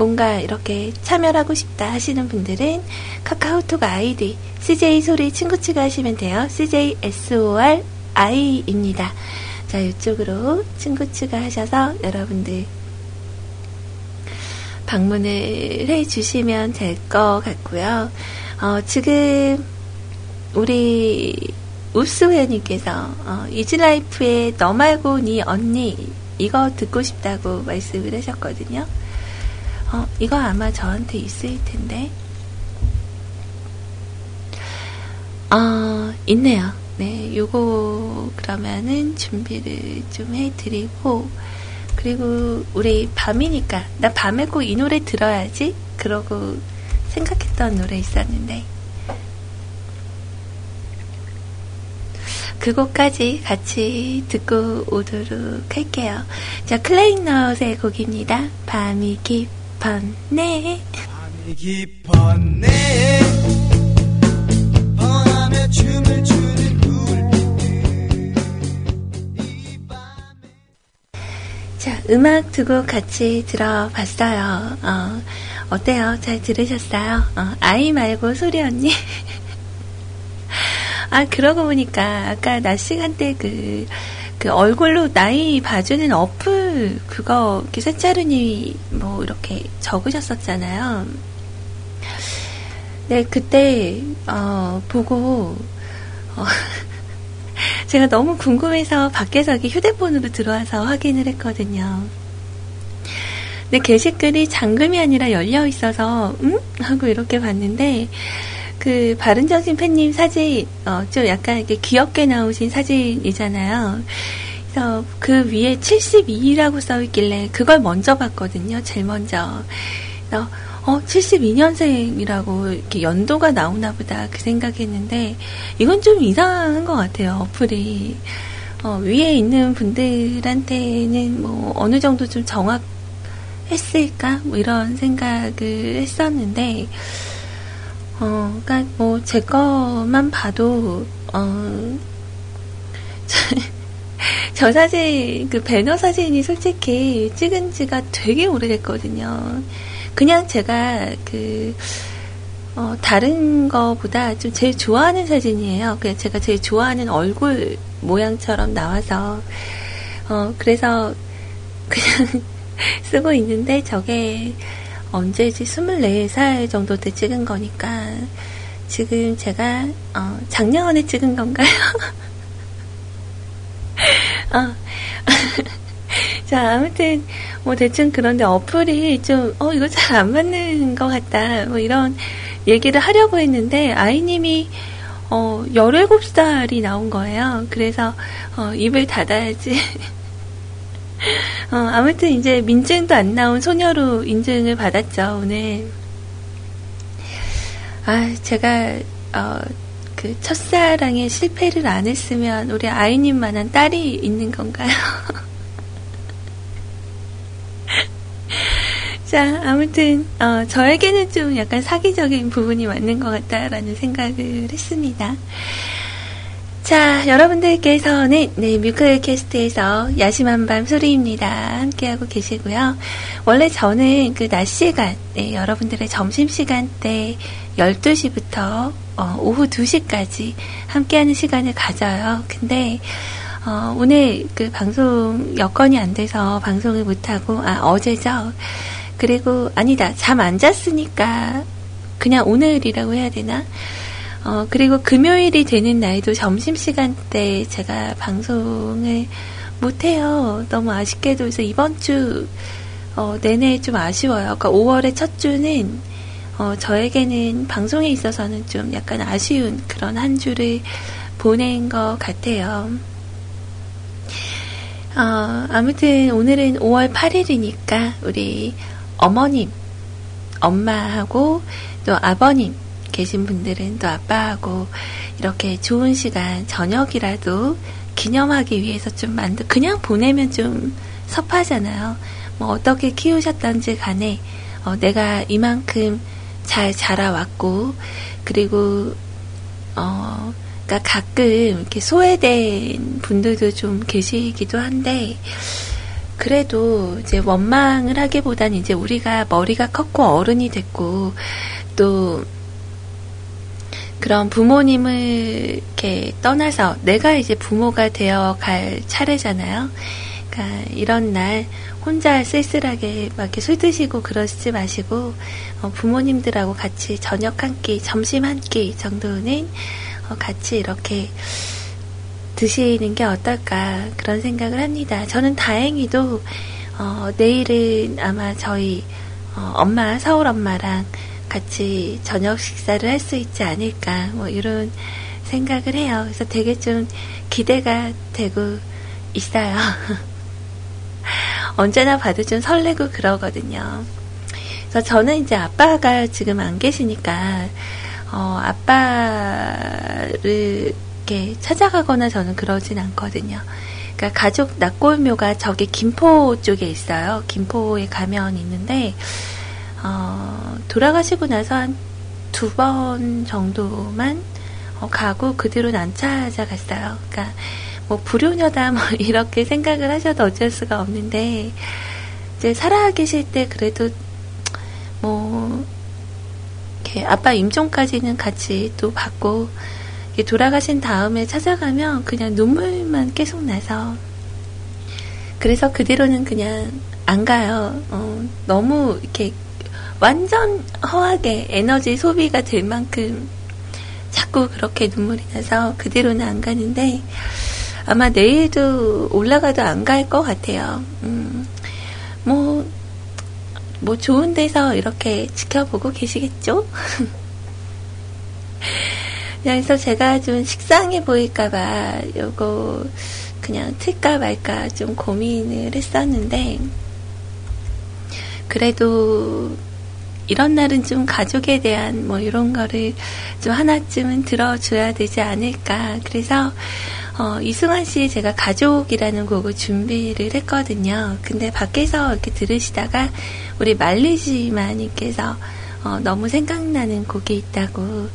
뭔가 이렇게 참여하고 싶다 하시는 분들은 카카오톡 아이디 CJ 소리 친구 추가하시면 돼요. CJ SOR I입니다. 자, 이쪽으로 친구 추가하셔서 여러분들 방문을 해 주시면 될 것 같고요. 어, 지금 우리 우스회님께서 어, 이즈라이프의 너 말고 니 언니 이거 듣고 싶다고 말씀을 하셨거든요. 어, 이거 아마 저한테 있을 텐데. 어, 있네요. 네, 요거 그러면은 준비를 좀 해드리고 그리고 우리 밤이니까 나 밤에 꼭 이 노래 들어야지 그러고 생각했던 노래 있었는데 그곡까지 같이 듣고 오도록 할게요. 자, 클레이넛의 곡입니다. 밤이 깊 었네. 밤이 깊었네 밤에 춤을 추는 자, 음악 두고 같이 들어봤어요. 어, 어때요? 잘 들으셨어요? 어, 아이 말고 소리 언니. 아, 그러고 보니까 아까 낮 시간대 그, 그 얼굴로 나이 봐주는 어플 그거 기사차루님이 뭐 이렇게 적으셨었잖아요. 네, 그때 어, 보고 어, 제가 너무 궁금해서 밖에서 이렇게 휴대폰으로 들어와서 확인을 했거든요. 근데 게시글이 잠금이 아니라 열려 있어서 음 하고 이렇게 봤는데 그 바른정신 팬님 사진 어, 좀 약간 이렇게 귀엽게 나오신 사진이잖아요. 그래서 그 위에 72라고 써 있길래 그걸 먼저 봤거든요. 제일 먼저. 그래서 어 72년생이라고 이렇게 연도가 나오나 보다 그 생각했는데 이건 좀 이상한 것 같아요. 어플이 어, 위에 있는 분들한테는 뭐 어느 정도 좀 정확했을까 뭐 이런 생각을 했었는데 어, 그니까, 뭐, 제 것만 봐도, 어, 저, 저 사진, 그 배너 사진이 솔직히 찍은 지가 되게 오래됐거든요. 그냥 제가 그, 어, 다른 거보다 좀 제일 좋아하는 사진이에요. 그냥 제가 제일 좋아하는 얼굴 모양처럼 나와서, 어, 그래서 그냥 쓰고 있는데 저게 언제지 24살 정도 때 찍은 거니까 지금 제가 어, 작년에 찍은 건가요? 어. 자, 아무튼, 뭐, 대충 그런데 어플이 좀, 어, 이거 잘 안 맞는 것 같다. 뭐, 이런 얘기를 하려고 했는데, 아이님이, 어, 17살이 나온 거예요. 그래서, 어, 입을 닫아야지. 어, 아무튼 이제 민증도 안 나온 소녀로 인증을 받았죠, 오늘. 아, 제가, 어, 그 첫사랑에 실패를 안 했으면 우리 아이님만한 딸이 있는 건가요? 자, 아무튼, 어, 저에게는 좀 약간 사기적인 부분이 맞는 것 같다라는 생각을 했습니다. 자, 여러분들께서는 네, 뮤클캐스트에서 야심한 밤 소리입니다. 함께하고 계시고요. 원래 저는 그 낮 시간, 네, 여러분들의 점심 시간 때 12시부터 어, 오후 2시까지 함께하는 시간을 가져요. 근데 어, 오늘 그 방송 여건이 안 돼서 방송을 못하고, 아, 어제죠. 그리고, 아니다. 잠 안 잤으니까, 그냥 오늘이라고 해야 되나? 어, 그리고 금요일이 되는 날도 점심시간 때 제가 방송을 못해요. 너무 아쉽게도. 그래서 이번 주, 어, 내내 좀 아쉬워요. 그러니까 5월의 첫 주는, 어, 저에게는 방송에 있어서는 좀 약간 아쉬운 그런 한 주를 보낸 것 같아요. 어, 아무튼 오늘은 5월 8일이니까 우리 어머님, 엄마하고 또 아버님 계신 분들은 또 아빠하고 이렇게 좋은 시간, 저녁이라도 기념하기 위해서 좀 만들, 그냥 보내면 좀 섭하잖아요. 뭐 어떻게 키우셨던지 간에 어, 내가 이만큼 잘 자라왔고, 그리고, 어, 그러니까 가끔 이렇게 소외된 분들도 좀 계시기도 한데, 그래도 이제 원망을 하기보단 이제 우리가 머리가 컸고 어른이 됐고, 또, 그런 부모님을 이렇게 떠나서 내가 이제 부모가 되어 갈 차례잖아요. 그러니까 이런 날 혼자 쓸쓸하게 막 이렇게 술 드시고 그러시지 마시고 어, 부모님들하고 같이 저녁 한 끼, 점심 한 끼 정도는 어, 같이 이렇게 드시는 게 어떨까 그런 생각을 합니다. 저는 다행히도 어, 내일은 아마 저희 어, 엄마 서울 엄마랑 같이 저녁 식사를 할 수 있지 않을까 뭐 이런 생각을 해요. 그래서 되게 좀 기대가 되고 있어요. 언제나 봐도 좀 설레고 그러거든요. 그래서 저는 이제 아빠가 지금 안 계시니까 어, 아빠를 이렇게 찾아가거나 저는 그러진 않거든요. 그러니까 가족 낙골묘가 저기 김포 쪽에 있어요. 김포에 가면 있는데 어, 돌아가시고 나서 한 두 번 정도만 어, 가고 그 뒤로는 안 찾아갔어요. 그러니까 뭐 불효녀다 뭐 이렇게 생각을 하셔도 어쩔 수가 없는데 이제 살아 계실 때 그래도 뭐 이렇게 아빠 임종까지는 같이 또 받고 돌아가신 다음에 찾아가면 그냥 눈물만 계속 나서 그래서 그 뒤로는 그냥 안 가요. 어, 너무 이렇게 완전 허하게 에너지 소비가 될 만큼 자꾸 그렇게 눈물이 나서 그 뒤로는 안 가는데 아마 내일도 올라가도 안 갈 것 같아요. 음, 뭐, 뭐 좋은 데서 이렇게 지켜보고 계시겠죠? 그래서 제가 좀 식상해 보일까봐 요거 그냥 틀까 말까 좀 고민을 했었는데, 그래도 이런 날은 좀 가족에 대한 뭐 이런 거를 좀 하나쯤은 들어줘야 되지 않을까. 그래서 어, 이승환 씨의 제가 가족이라는 곡을 준비를 했거든요. 근데 밖에서 이렇게 들으시다가 우리 말리지마님께서 어, 너무 생각나는 곡이 있다고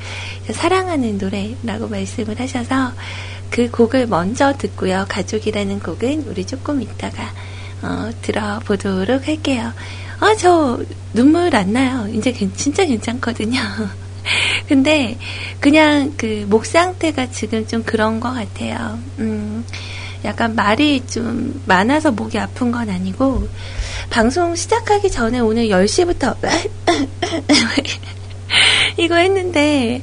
사랑하는 노래라고 말씀을 하셔서 그 곡을 먼저 듣고요. 가족이라는 곡은 우리 조금 있다가 어, 들어보도록 할게요. 아, 저 눈물 안 나요. 이제 진짜 괜찮거든요. 근데 그냥 그 목 상태가 지금 좀 그런 것 같아요. 음, 약간 말이 좀 많아서 목이 아픈 건 아니고 방송 시작하기 전에 오늘 10시부터 이거 했는데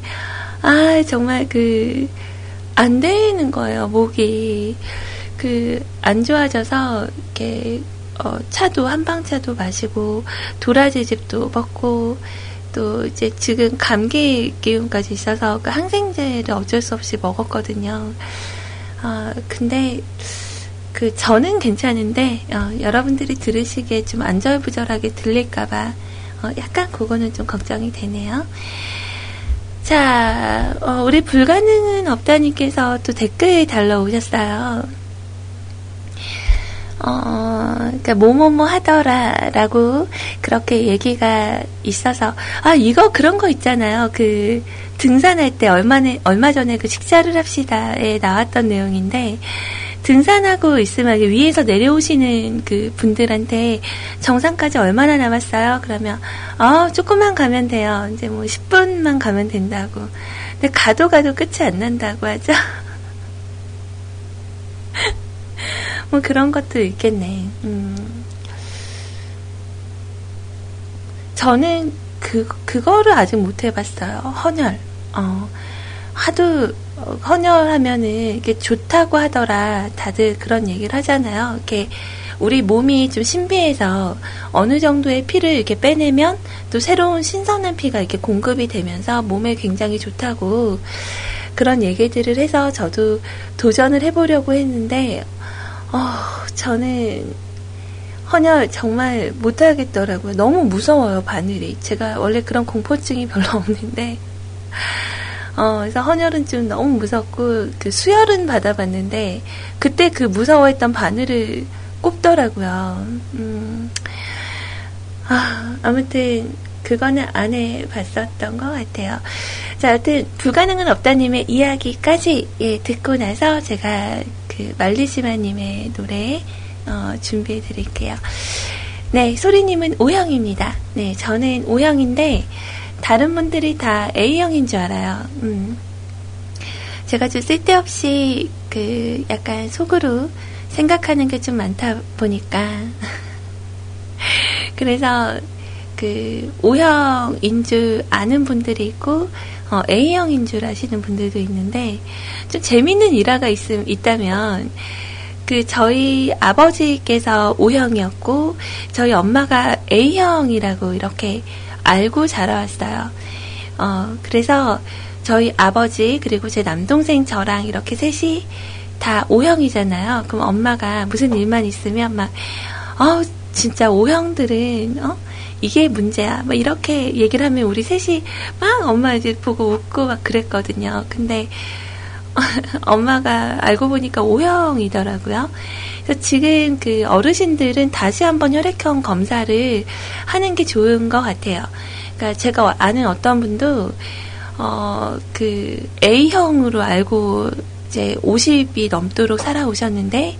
아 정말 그 안 되는 거예요 목이 그 안 좋아져서 이렇게 어, 차도 한방차도 마시고 도라지즙도 먹고 또 이제 지금 감기 기운까지 있어서 그 항생제를 어쩔 수 없이 먹었거든요. 어, 근데 그 저는 괜찮은데 어, 여러분들이 들으시기에 좀 안절부절하게 들릴까봐 어, 약간 그거는 좀 걱정이 되네요. 자, 어, 우리 불가능은 없다님께서 또 댓글 달러 오셨어요. 어, 그니까, 뭐뭐뭐 하더라, 라고, 그렇게 얘기가 있어서, 아, 이거 그런 거 있잖아요. 그, 등산할 때 얼마, 얼마 전에 그 식사를 합시다에 나왔던 내용인데, 등산하고 있으면 위에서 내려오시는 그 분들한테 정상까지 얼마나 남았어요? 그러면, 어, 조금만 가면 돼요. 이제 뭐 10분만 가면 된다고. 근데 가도 가도 끝이 안 난다고 하죠. 뭐 그런 것도 있겠네. 음. 저는 그, 그거를 아직 못 해봤어요. 헌혈. 어, 하도 어, 헌혈하면은 이게 좋다고 하더라. 다들 그런 얘기를 하잖아요. 이렇게 우리 몸이 좀 신비해서 어느 정도의 피를 이렇게 빼내면 또 새로운 신선한 피가 이렇게 공급이 되면서 몸에 굉장히 좋다고 그런 얘기들을 해서 저도 도전을 해보려고 했는데 어, 저는 헌혈 정말 못하겠더라고요. 너무 무서워요, 바늘이. 제가 원래 그런 공포증이 별로 없는데, 어, 그래서 헌혈은 좀 너무 무섭고, 그 수혈은 받아봤는데, 그때 그 무서워했던 바늘을 꼽더라고요. 음, 아, 아무튼, 그거는 안 해봤었던 것 같아요. 자, 여튼, 불가능은 없다님의 이야기까지, 예, 듣고 나서 제가 그 말리시마님의 노래 어, 준비해 드릴게요. 네, 소리님은 O형입니다. 네, 저는 O형인데 다른 분들이 다 A형인 줄 알아요. 음. 제가 좀 쓸데없이 그 약간 속으로 생각하는 게 좀 많다 보니까 그래서 그 O형인 줄 아는 분들이 있고 어, A형인 줄 아시는 분들도 있는데 좀 재밌는 일화가 있, 있다면 그 저희 아버지께서 O형이었고 저희 엄마가 A형이라고 이렇게 알고 자라왔어요. 어, 그래서 저희 아버지 그리고 제 남동생 저랑 이렇게 셋이 다 O형이잖아요. 그럼 엄마가 무슨 일만 있으면 막 어, 진짜 O형들은 어? 이게 문제야. 뭐 이렇게 얘기를 하면 우리 셋이 막 엄마 이제 보고 웃고 막 그랬거든요. 근데 엄마가 알고 보니까 O형이더라고요. 그래서 지금 그 어르신들은 다시 한번 혈액형 검사를 하는 게 좋은 것 같아요. 그러니까 제가 아는 어떤 분도 어, 그 A형으로 알고 이제 50이 넘도록 살아오셨는데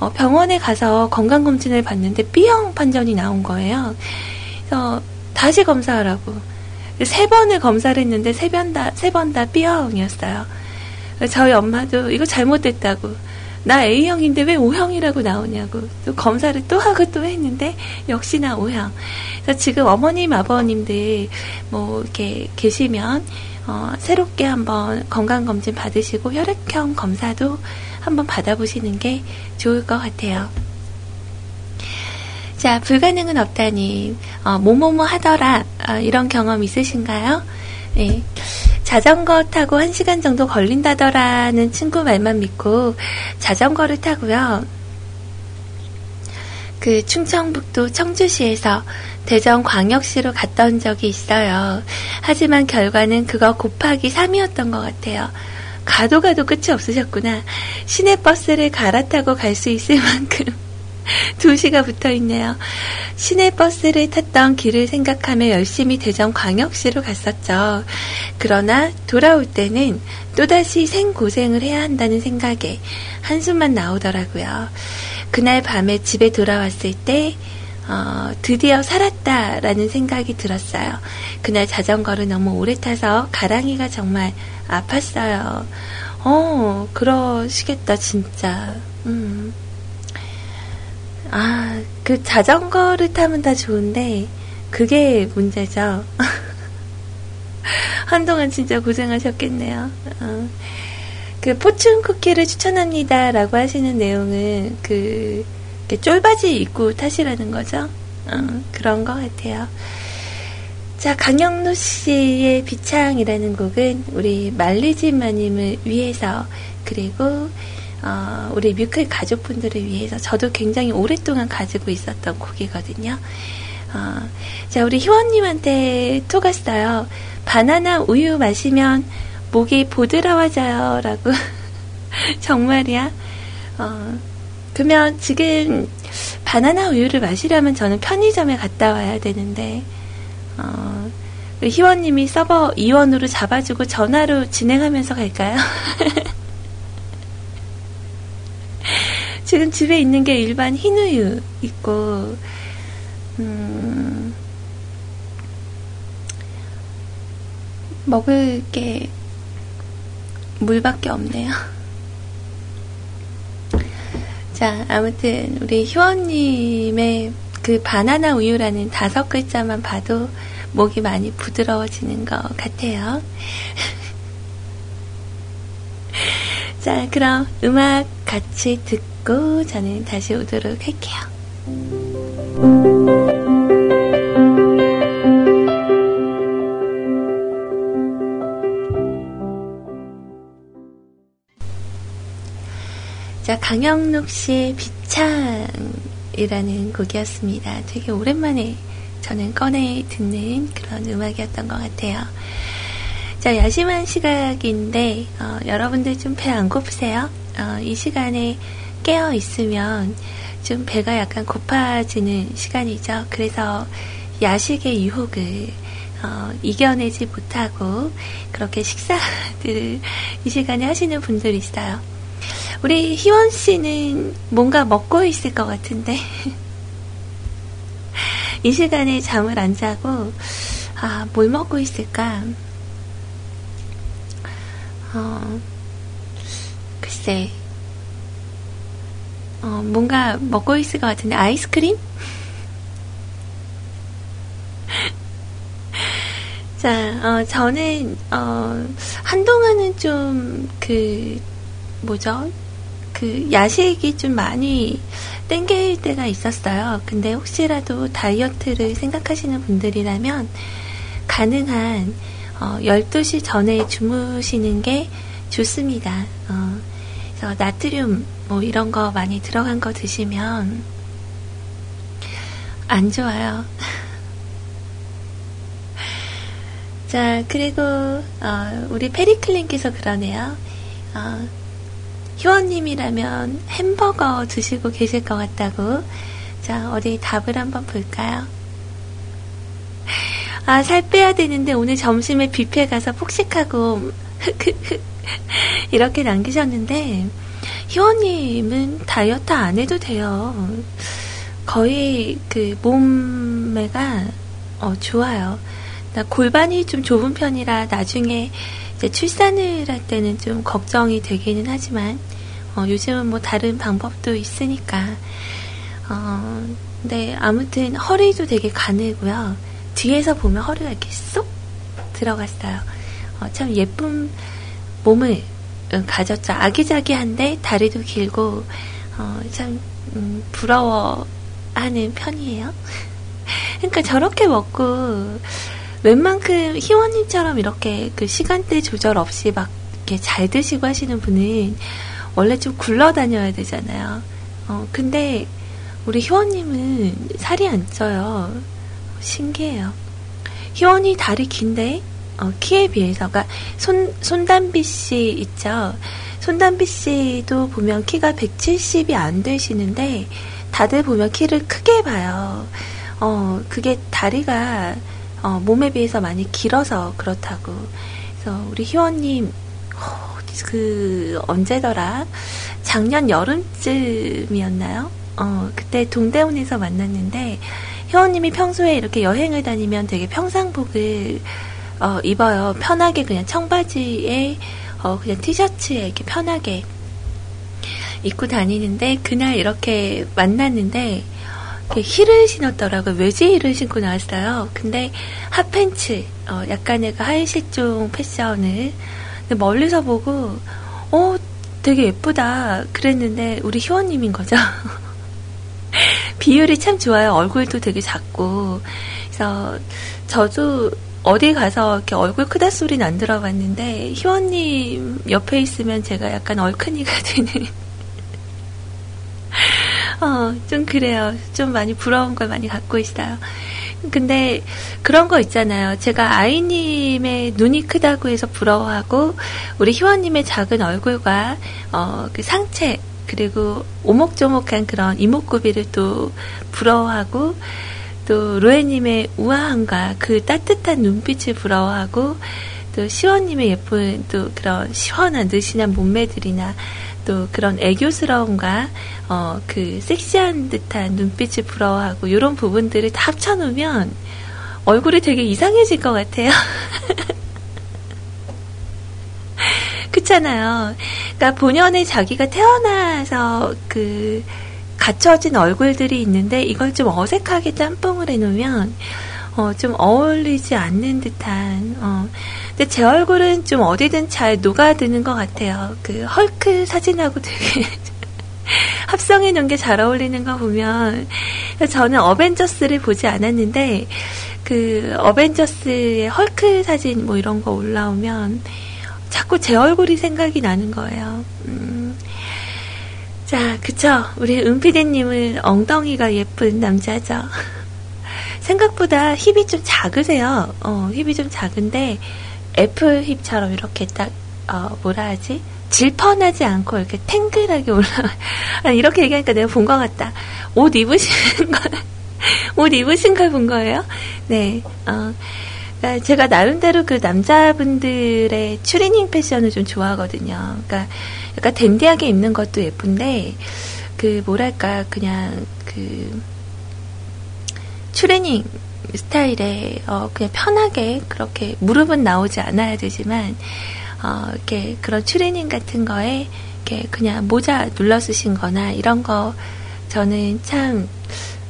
어, 병원에 가서 건강검진을 받는데 B형 판정이 나온 거예요. 그래서 다시 검사하라고. 세 번을 검사를 했는데 세 번 다, 세 번 다 B형이었어요. 저희 엄마도 이거 잘못됐다고. 나 A형인데 왜 O형이라고 나오냐고. 또 검사를 또 하고 또 했는데 역시나 O형. 그래서 지금 어머님, 아버님들 뭐 이렇게 계시면 어, 새롭게 한번 건강검진 받으시고 혈액형 검사도 한번 받아보시는 게 좋을 것 같아요. 자, 불가능은 없다니, 어, 뭐뭐뭐 하더라, 어, 이런 경험 있으신가요? 네. 자전거 타고 한 시간 정도 걸린다더라는 친구 말만 믿고 자전거를 타고요. 그 충청북도 청주시에서 대전광역시로 갔던 적이 있어요. 하지만 결과는 그거 곱하기 3이었던 것 같아요. 가도 가도 끝이 없으셨구나. 시내 버스를 갈아타고 갈 수 있을 만큼 두 시가 붙어 있네요. 시내버스를 탔던 길을 생각하며 열심히 대전 광역시로 갔었죠. 그러나 돌아올 때는 또다시 생고생을 해야 한다는 생각에 한숨만 나오더라고요. 그날 밤에 집에 돌아왔을 때 어, 드디어 살았다라는 생각이 들었어요. 그날 자전거를 너무 오래 타서 가랑이가 정말 아팠어요. 어, 그러시겠다, 진짜. 음. 아, 그 자전거를 타면 다 좋은데, 그게 문제죠. 한동안 진짜 고생하셨겠네요. 어. 그 포춘 쿠키를 추천합니다 라고 하시는 내용은 그 쫄바지 입고 타시라는 거죠. 어, 그런 것 같아요. 자, 강영노 씨의 비창이라는 곡은 우리 말리지 마님을 위해서 그리고 어, 우리 뮤클 가족분들을 위해서 저도 굉장히 오랫동안 가지고 있었던 곡이거든요. 어, 자, 우리 희원님한테 톡 왔어요. 바나나 우유 마시면 목이 보드라워져요. 라고. 정말이야? 어, 그러면 지금 바나나 우유를 마시려면 저는 편의점에 갔다 와야 되는데, 어, 희원님이 서버 이원으로 잡아주고 전화로 진행하면서 갈까요? 지금 집에 있는 게 일반 흰 우유 있고, 음, 먹을 게 물밖에 없네요. 자, 아무튼 우리 희원님의 그 바나나 우유라는 다섯 글자만 봐도 목이 많이 부드러워지는 것 같아요. 자, 그럼 음악 같이 듣고 저는 다시 오도록 할게요. 자, 강영록 씨의 비창이라는 곡이었습니다. 되게 오랜만에 저는 꺼내 듣는 그런 음악이었던 것 같아요. 자, 야심한 시각인데, 어, 여러분들 좀 배 안 고프세요? 어, 이 시간에 깨어 있으면 좀 배가 약간 고파지는 시간이죠. 그래서 야식의 유혹을 어, 이겨내지 못하고 그렇게 식사들을 이 시간에 하시는 분들이 있어요. 우리 희원 씨는 뭔가 먹고 있을 것 같은데. 이 시간에 잠을 안 자고, 아, 뭘 먹고 있을까? 어, 글쎄, 어, 뭔가 먹고 있을 것 같은데, 아이스크림? 자, 어, 저는, 어, 한동안은 좀, 그, 뭐죠? 그 야식이 좀 많이 땡길 때가 있었어요. 근데 혹시라도 다이어트를 생각하시는 분들이라면 가능한 어, 12시 전에 주무시는 게 좋습니다. 어, 그래서 나트륨 뭐 이런 거 많이 들어간 거 드시면 안 좋아요. 자, 그리고 어, 우리 페리클린께서 그러네요. 어, 희원님이라면 햄버거 드시고 계실 것 같다고. 자, 어디 답을 한번 볼까요? 아, 살 빼야 되는데 오늘 점심에 뷔페 가서 폭식하고. 이렇게 남기셨는데, 희원님은 다이어트 안 해도 돼요. 거의 그 몸매가 어, 좋아요. 나 골반이 좀 좁은 편이라 나중에 출산을 할 때는 좀 걱정이 되기는 하지만 어, 요즘은 뭐 다른 방법도 있으니까 어, 근데 아무튼 허리도 되게 가늘고요. 뒤에서 보면 허리가 이렇게 쏙 들어갔어요. 어, 참 예쁜 몸을 음, 가졌죠. 아기자기한데 다리도 길고 어, 참 음, 부러워하는 편이에요. 그러니까 저렇게 먹고 웬만큼 희원님처럼 이렇게 그 시간대 조절 없이 막 이렇게 잘 드시고 하시는 분은 원래 좀 굴러 다녀야 되잖아요. 어, 근데 우리 희원님은 살이 안 쪄요. 신기해요. 희원이 다리 긴데 어, 키에 비해서, 그러니까 손 손담비 씨 있죠. 손담비 씨도 보면 키가 170이 안 되시는데 다들 보면 키를 크게 봐요. 어, 그게 다리가 어, 몸에 비해서 많이 길어서 그렇다고. 그래서 우리 희원님 어, 그 언제더라? 작년 여름쯤이었나요? 어, 그때 동대문에서 만났는데 희원님이 평소에 이렇게 여행을 다니면 되게 평상복을 어, 입어요. 편하게 그냥 청바지에 어, 그냥 티셔츠에 이렇게 편하게 입고 다니는데 그날 이렇게 만났는데 힐을 신었더라고요. 웨지힐을 신고 나왔어요. 근데 핫팬츠, 어, 약간의 그 하의실종 패션을 멀리서 보고 어 되게 예쁘다 그랬는데 우리 희원님인 거죠. 비율이 참 좋아요. 얼굴도 되게 작고 그래서 저도 어디 가서 이렇게 얼굴 크다 소리는 안 들어봤는데 희원님 옆에 있으면 제가 약간 얼큰이가 되는 어, 좀 그래요. 좀 많이 부러운 걸 많이 갖고 있어요. 근데 그런 거 있잖아요. 제가 아이님의 눈이 크다고 해서 부러워하고 우리 희원님의 작은 얼굴과 어, 그 상체 그리고 오목조목한 그런 이목구비를 또 부러워하고 또 로에님의 우아함과 그 따뜻한 눈빛을 부러워하고 또 시원님의 예쁜 또 그런 시원한 느신한 몸매들이나 또 그런 애교스러움과 어, 그 섹시한 듯한 눈빛을 부러워하고 이런 부분들을 다 합쳐놓으면 얼굴이 되게 이상해질 것 같아요. 그렇잖아요. 그러니까 본연의 자기가 태어나서 그 갖춰진 얼굴들이 있는데 이걸 좀 어색하게 짬뽕을 해놓으면 어, 좀 어울리지 않는 듯한 어. 근데 제 얼굴은 좀 어디든 잘 녹아드는 것 같아요. 그 헐크 사진하고 되게 합성해 놓은 게 잘 어울리는 거 보면 저는 어벤져스를 보지 않았는데 그 어벤져스의 헐크 사진 뭐 이런 거 올라오면 자꾸 제 얼굴이 생각이 나는 거예요. 음. 자, 그쵸. 우리 은피디님은 엉덩이가 예쁜 남자죠. 생각보다 힙이 좀 작으세요. 어, 힙이 좀 작은데, 애플 힙처럼 이렇게 딱, 어, 뭐라 하지? 질펀하지 않고 이렇게 탱글하게 올라, 아, 이렇게 얘기하니까 내가 본 것 같다. 옷 입으시는 거, 옷 입으신 걸 본 거예요? 네, 어. 그러니까 제가 나름대로 그 남자분들의 추리닝 패션을 좀 좋아하거든요. 그러니까 약간 댄디하게 입는 것도 예쁜데, 그, 뭐랄까, 그냥, 그, 추리닝 스타일에, 어, 그냥 편하게, 그렇게, 무릎은 나오지 않아야 되지만, 어, 이렇게, 그런 추리닝 같은 거에, 이렇게, 그냥 모자 눌러 쓰신 거나, 이런 거, 저는 참,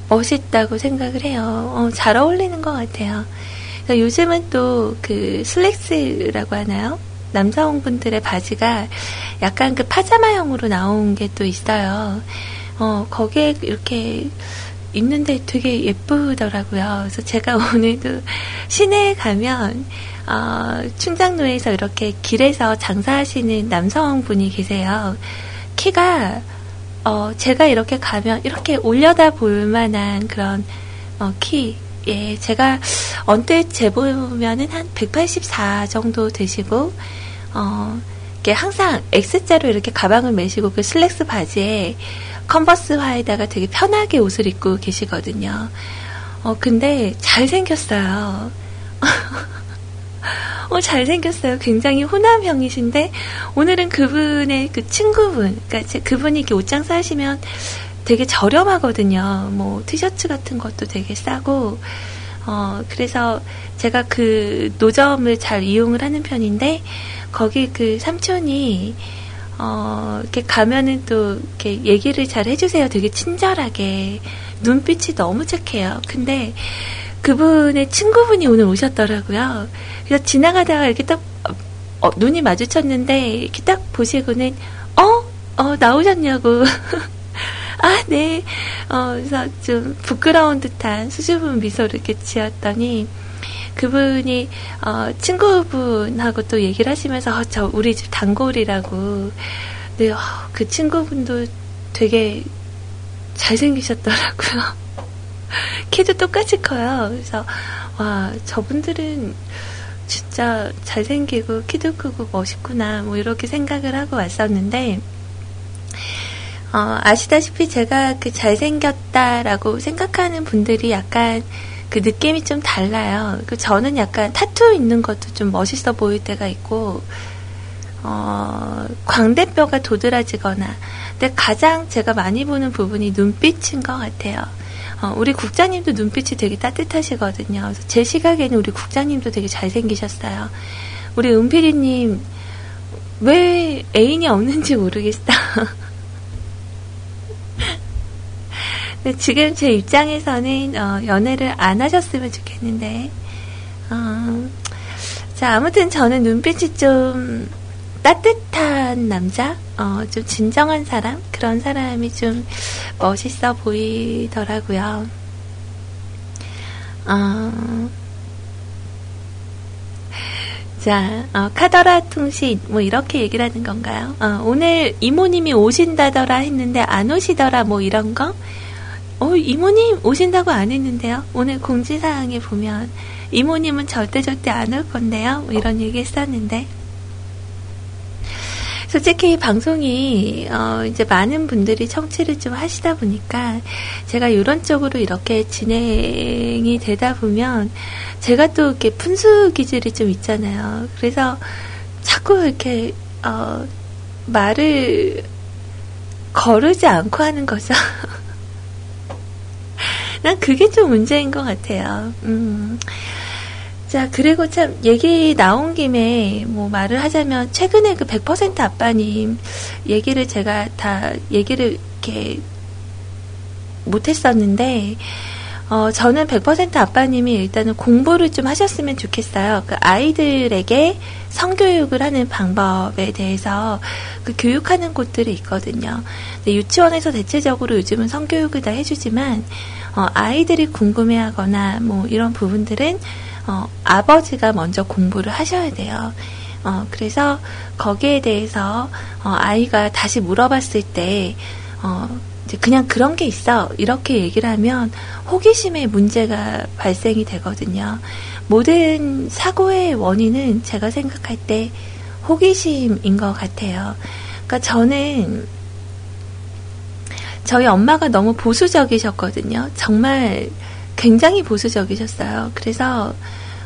멋있다고 생각을 해요. 어, 잘 어울리는 것 같아요. 요즘은 또 그 슬랙스라고 하나요? 남성분들의 바지가 약간 그 파자마형으로 나온 게 또 있어요. 어, 거기에 이렇게 입는데 되게 예쁘더라고요. 그래서 제가 오늘도 시내에 가면, 어, 충장로에서 이렇게 길에서 장사하시는 남성분이 계세요. 키가, 어, 제가 이렇게 가면 이렇게 올려다 볼 만한 그런, 어, 키, 예, 제가 언뜻 재보면은 한 184 정도 되시고, 어, 이렇게 항상 X자로 이렇게 가방을 메시고 그 슬랙스 바지에 컨버스화에다가 되게 편하게 옷을 입고 계시거든요. 어, 근데 잘생겼어요. 어, 잘생겼어요. 굉장히 호남형이신데, 오늘은 그분의 그 친구분, 제- 그분이 이렇게 옷장 사시면 되게 저렴하거든요. 뭐, 티셔츠 같은 것도 되게 싸고, 어, 그래서 제가 그 노점을 잘 이용을 하는 편인데, 거기 그 삼촌이, 어, 이렇게 가면은 또, 이렇게 얘기를 잘 해주세요. 되게 친절하게. 눈빛이 너무 착해요. 근데, 그분의 친구분이 오늘 오셨더라고요. 그래서 지나가다가 이렇게 딱, 어, 어, 눈이 마주쳤는데, 이렇게 딱 보시고는, 어? 어, 나오셨냐고. 아, 네. 어, 그래서 좀 부끄러운 듯한 수줍은 미소를 이렇게 지었더니, 그분이, 어, 친구분하고 또 얘기를 하시면서, 어, 저, 우리 집 단골이라고. 네, 어, 그 친구분도 되게 잘생기셨더라고요. 키도 똑같이 커요. 그래서, 와, 저분들은 진짜 잘생기고 키도 크고 멋있구나. 뭐 이렇게 생각을 하고 왔었는데, 어, 아시다시피 제가 그 잘생겼다라고 생각하는 분들이 약간 그 느낌이 좀 달라요. 그 저는 약간 타투 있는 것도 좀 멋있어 보일 때가 있고, 어, 광대뼈가 도드라지거나, 근데 가장 제가 많이 보는 부분이 눈빛인 것 같아요. 어, 우리 국장님도 눈빛이 되게 따뜻하시거든요. 그래서 제 시각에는 우리 국장님도 되게 잘생기셨어요. 우리 은피디님, 왜 애인이 없는지 모르겠어. 근데 지금 제 입장에서는 어, 연애를 안 하셨으면 좋겠는데, 어, 자 아무튼 저는 눈빛이 좀 따뜻한 남자, 어, 좀 진정한 사람 그런 사람이 좀 멋있어 보이더라고요. 어, 자, 어, 카더라 통신, 뭐, 이렇게 얘기를 하는 건가요? 어, 오늘 이모님이 오신다더라 했는데 안 오시더라, 뭐, 이런 거? 어, 이모님 오신다고 안 했는데요? 오늘 공지사항에 보면, 이모님은 절대 절대 안 올 건데요? 뭐 이런 얘기 했었는데. 솔직히 방송이 어 이제 많은 분들이 청취를 좀 하시다 보니까 제가 이런 쪽으로 이렇게 진행이 되다 보면 제가 또 이렇게 분수 기질이 좀 있잖아요. 그래서 자꾸 이렇게 어 말을 거르지 않고 하는 거죠. 난 그게 좀 문제인 것 같아요. 음. 자, 그리고 참, 얘기 나온 김에, 뭐, 말을 하자면, 최근에 그 100% 아빠님 얘기를 제가 다, 얘기를 이렇게 못했었는데, 어, 저는 100% 아빠님이 일단은 공부를 좀 하셨으면 좋겠어요. 그 아이들에게 성교육을 하는 방법에 대해서 그 교육하는 곳들이 있거든요. 유치원에서 대체적으로 요즘은 성교육을 다 해주지만, 어, 아이들이 궁금해 하거나 뭐 이런 부분들은 어, 아버지가 먼저 공부를 하셔야 돼요. 어, 그래서 거기에 대해서 어, 아이가 다시 물어봤을 때 어, 그냥 그런 게 있어 이렇게 얘기를 하면 호기심의 문제가 발생이 되거든요. 모든 사고의 원인은 제가 생각할 때 호기심인 것 같아요. 그러니까 저는 저희 엄마가 너무 보수적이셨거든요. 정말 굉장히 보수적이셨어요. 그래서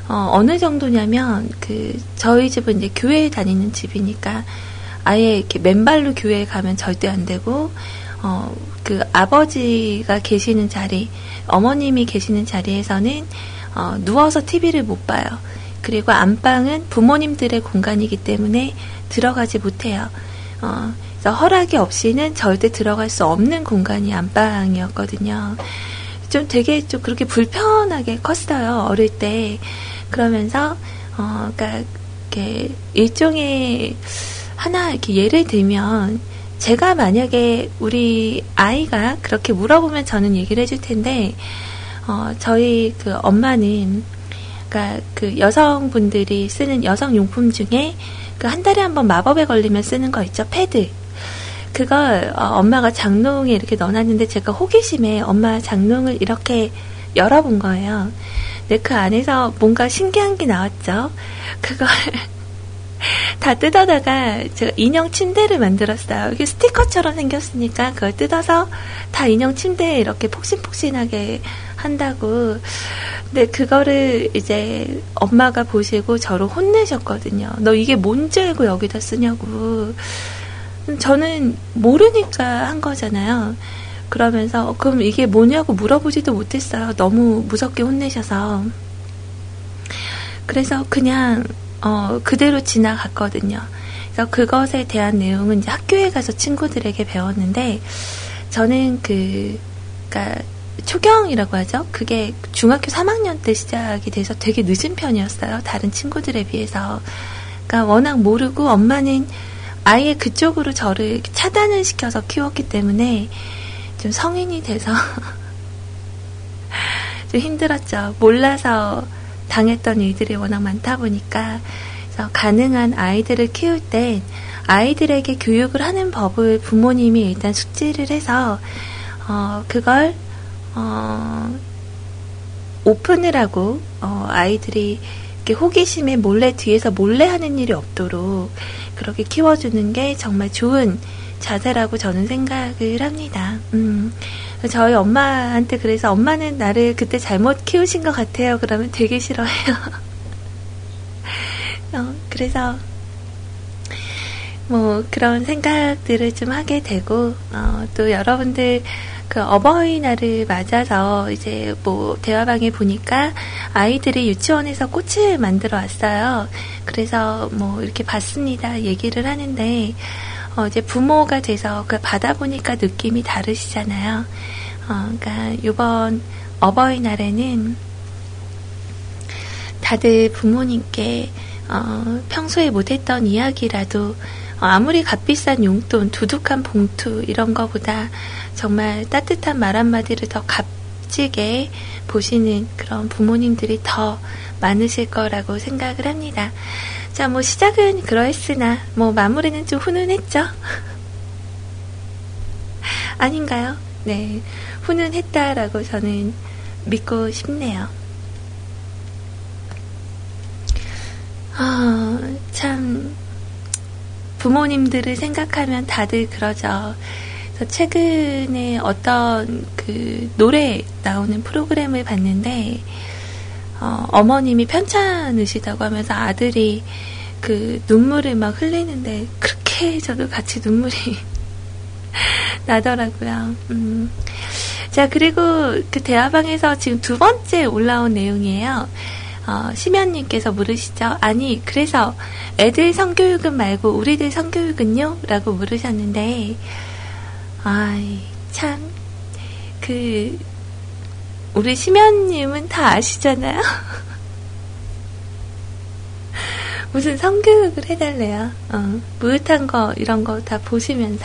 어, 느 정도냐면 그 저희 집은 이제 교회에 다니는 집이니까 아예 이렇게 맨발로 교회에 가면 절대 안 되고 어, 그 아버지가 계시는 자리, 어머님이 계시는 자리에서는 어, 누워서 TV를 못 봐요. 그리고 안방은 부모님들의 공간이기 때문에 들어가지 못해요. 어, 허락이 없이는 절대 들어갈 수 없는 공간이 안방이었거든요. 좀 되게 좀 그렇게 불편하게 컸어요 어릴 때 그러면서 어 그러니까 이렇게 일종의 하나 이렇게 예를 들면 제가 만약에 우리 아이가 그렇게 물어보면 저는 얘기를 해줄 텐데 어 저희 그 엄마는 그러니까 그 여성분들이 쓰는 여성 용품 중에 그 한 달에 한 번 마법에 걸리면 쓰는 거 있죠 패드 그걸 어, 엄마가 장롱에 이렇게 넣어놨는데 제가 호기심에 엄마 장롱을 이렇게 열어본 거예요. 근데 그 안에서 뭔가 신기한 게 나왔죠. 그걸 다 뜯어다가 제가 인형 침대를 만들었어요. 이게 스티커처럼 생겼으니까 그걸 뜯어서 다 인형 침대에 이렇게 폭신폭신하게 한다고. 근데 그거를 이제 엄마가 보시고 저를 혼내셨거든요. 너 이게 뭔지 알고 여기다 쓰냐고. 저는 모르니까 한 거잖아요. 그러면서 어, 그럼 이게 뭐냐고 물어보지도 못했어요. 너무 무섭게 혼내셔서. 그래서 그냥 어, 그대로 지나갔거든요. 그래서 그것에 대한 내용은 이제 학교에 가서 친구들에게 배웠는데 저는 그 그러니까 초경이라고 하죠. 그게 중학교 3학년 때 시작이 돼서 되게 늦은 편이었어요. 다른 친구들에 비해서. 그러니까 워낙 모르고 엄마는 아예 그쪽으로 저를 차단을 시켜서 키웠기 때문에 좀 성인이 돼서 좀 힘들었죠. 몰라서 당했던 일들이 워낙 많다 보니까 그래서 가능한 아이들을 키울 땐 아이들에게 교육을 하는 법을 부모님이 일단 숙지를 해서 어, 그걸 어, 오픈을 하고 어, 아이들이 이렇게 호기심에 몰래 뒤에서 몰래 하는 일이 없도록 그렇게 키워주는 게 정말 좋은 자세라고 저는 생각을 합니다. 음, 저희 엄마한테 그래서 엄마는 나를 그때 잘못 키우신 것 같아요. 그러면 되게 싫어해요. 어, 그래서 뭐 그런 생각들을 좀 하게 되고 어, 또 여러분들 그 어버이날을 맞아서 이제 뭐 대화방에 보니까 아이들이 유치원에서 꽃을 만들어 왔어요. 그래서 뭐 이렇게 봤습니다. 얘기를 하는데 어 이제 부모가 돼서 그 받아 보니까 느낌이 다르시잖아요. 어 그러니까 이번 어버이날에는 다들 부모님께 어, 평소에 못했던 이야기라도 어, 아무리 값비싼 용돈, 두둑한 봉투 이런 거보다 정말 따뜻한 말 한마디를 더 값지게 보시는 그런 부모님들이 더 많으실 거라고 생각을 합니다. 자, 뭐 시작은 그러했으나 뭐 마무리는 좀 훈훈했죠? 아닌가요? 네. 훈훈했다라고 저는 믿고 싶네요. 아, 참, 부모님들을 생각하면 다들 그러죠. 그래서 최근에 어떤 그 노래 나오는 프로그램을 봤는데, 어, 어머님이 편찮으시다고 하면서 아들이 그 눈물을 막 흘리는데, 그렇게 저도 같이 눈물이 나더라고요. 음. 자, 그리고 그 대화방에서 지금 두 번째 올라온 내용이에요. 어, 심연님께서 물으시죠. 아니, 그래서 애들 성교육은 말고 우리들 성교육은요? 라고 물으셨는데, 아이, 참, 그, 우리 심연님은 다 아시잖아요? 무슨 성교육을 해달래요. 어, 무릇한 거, 이런 거 다 보시면서.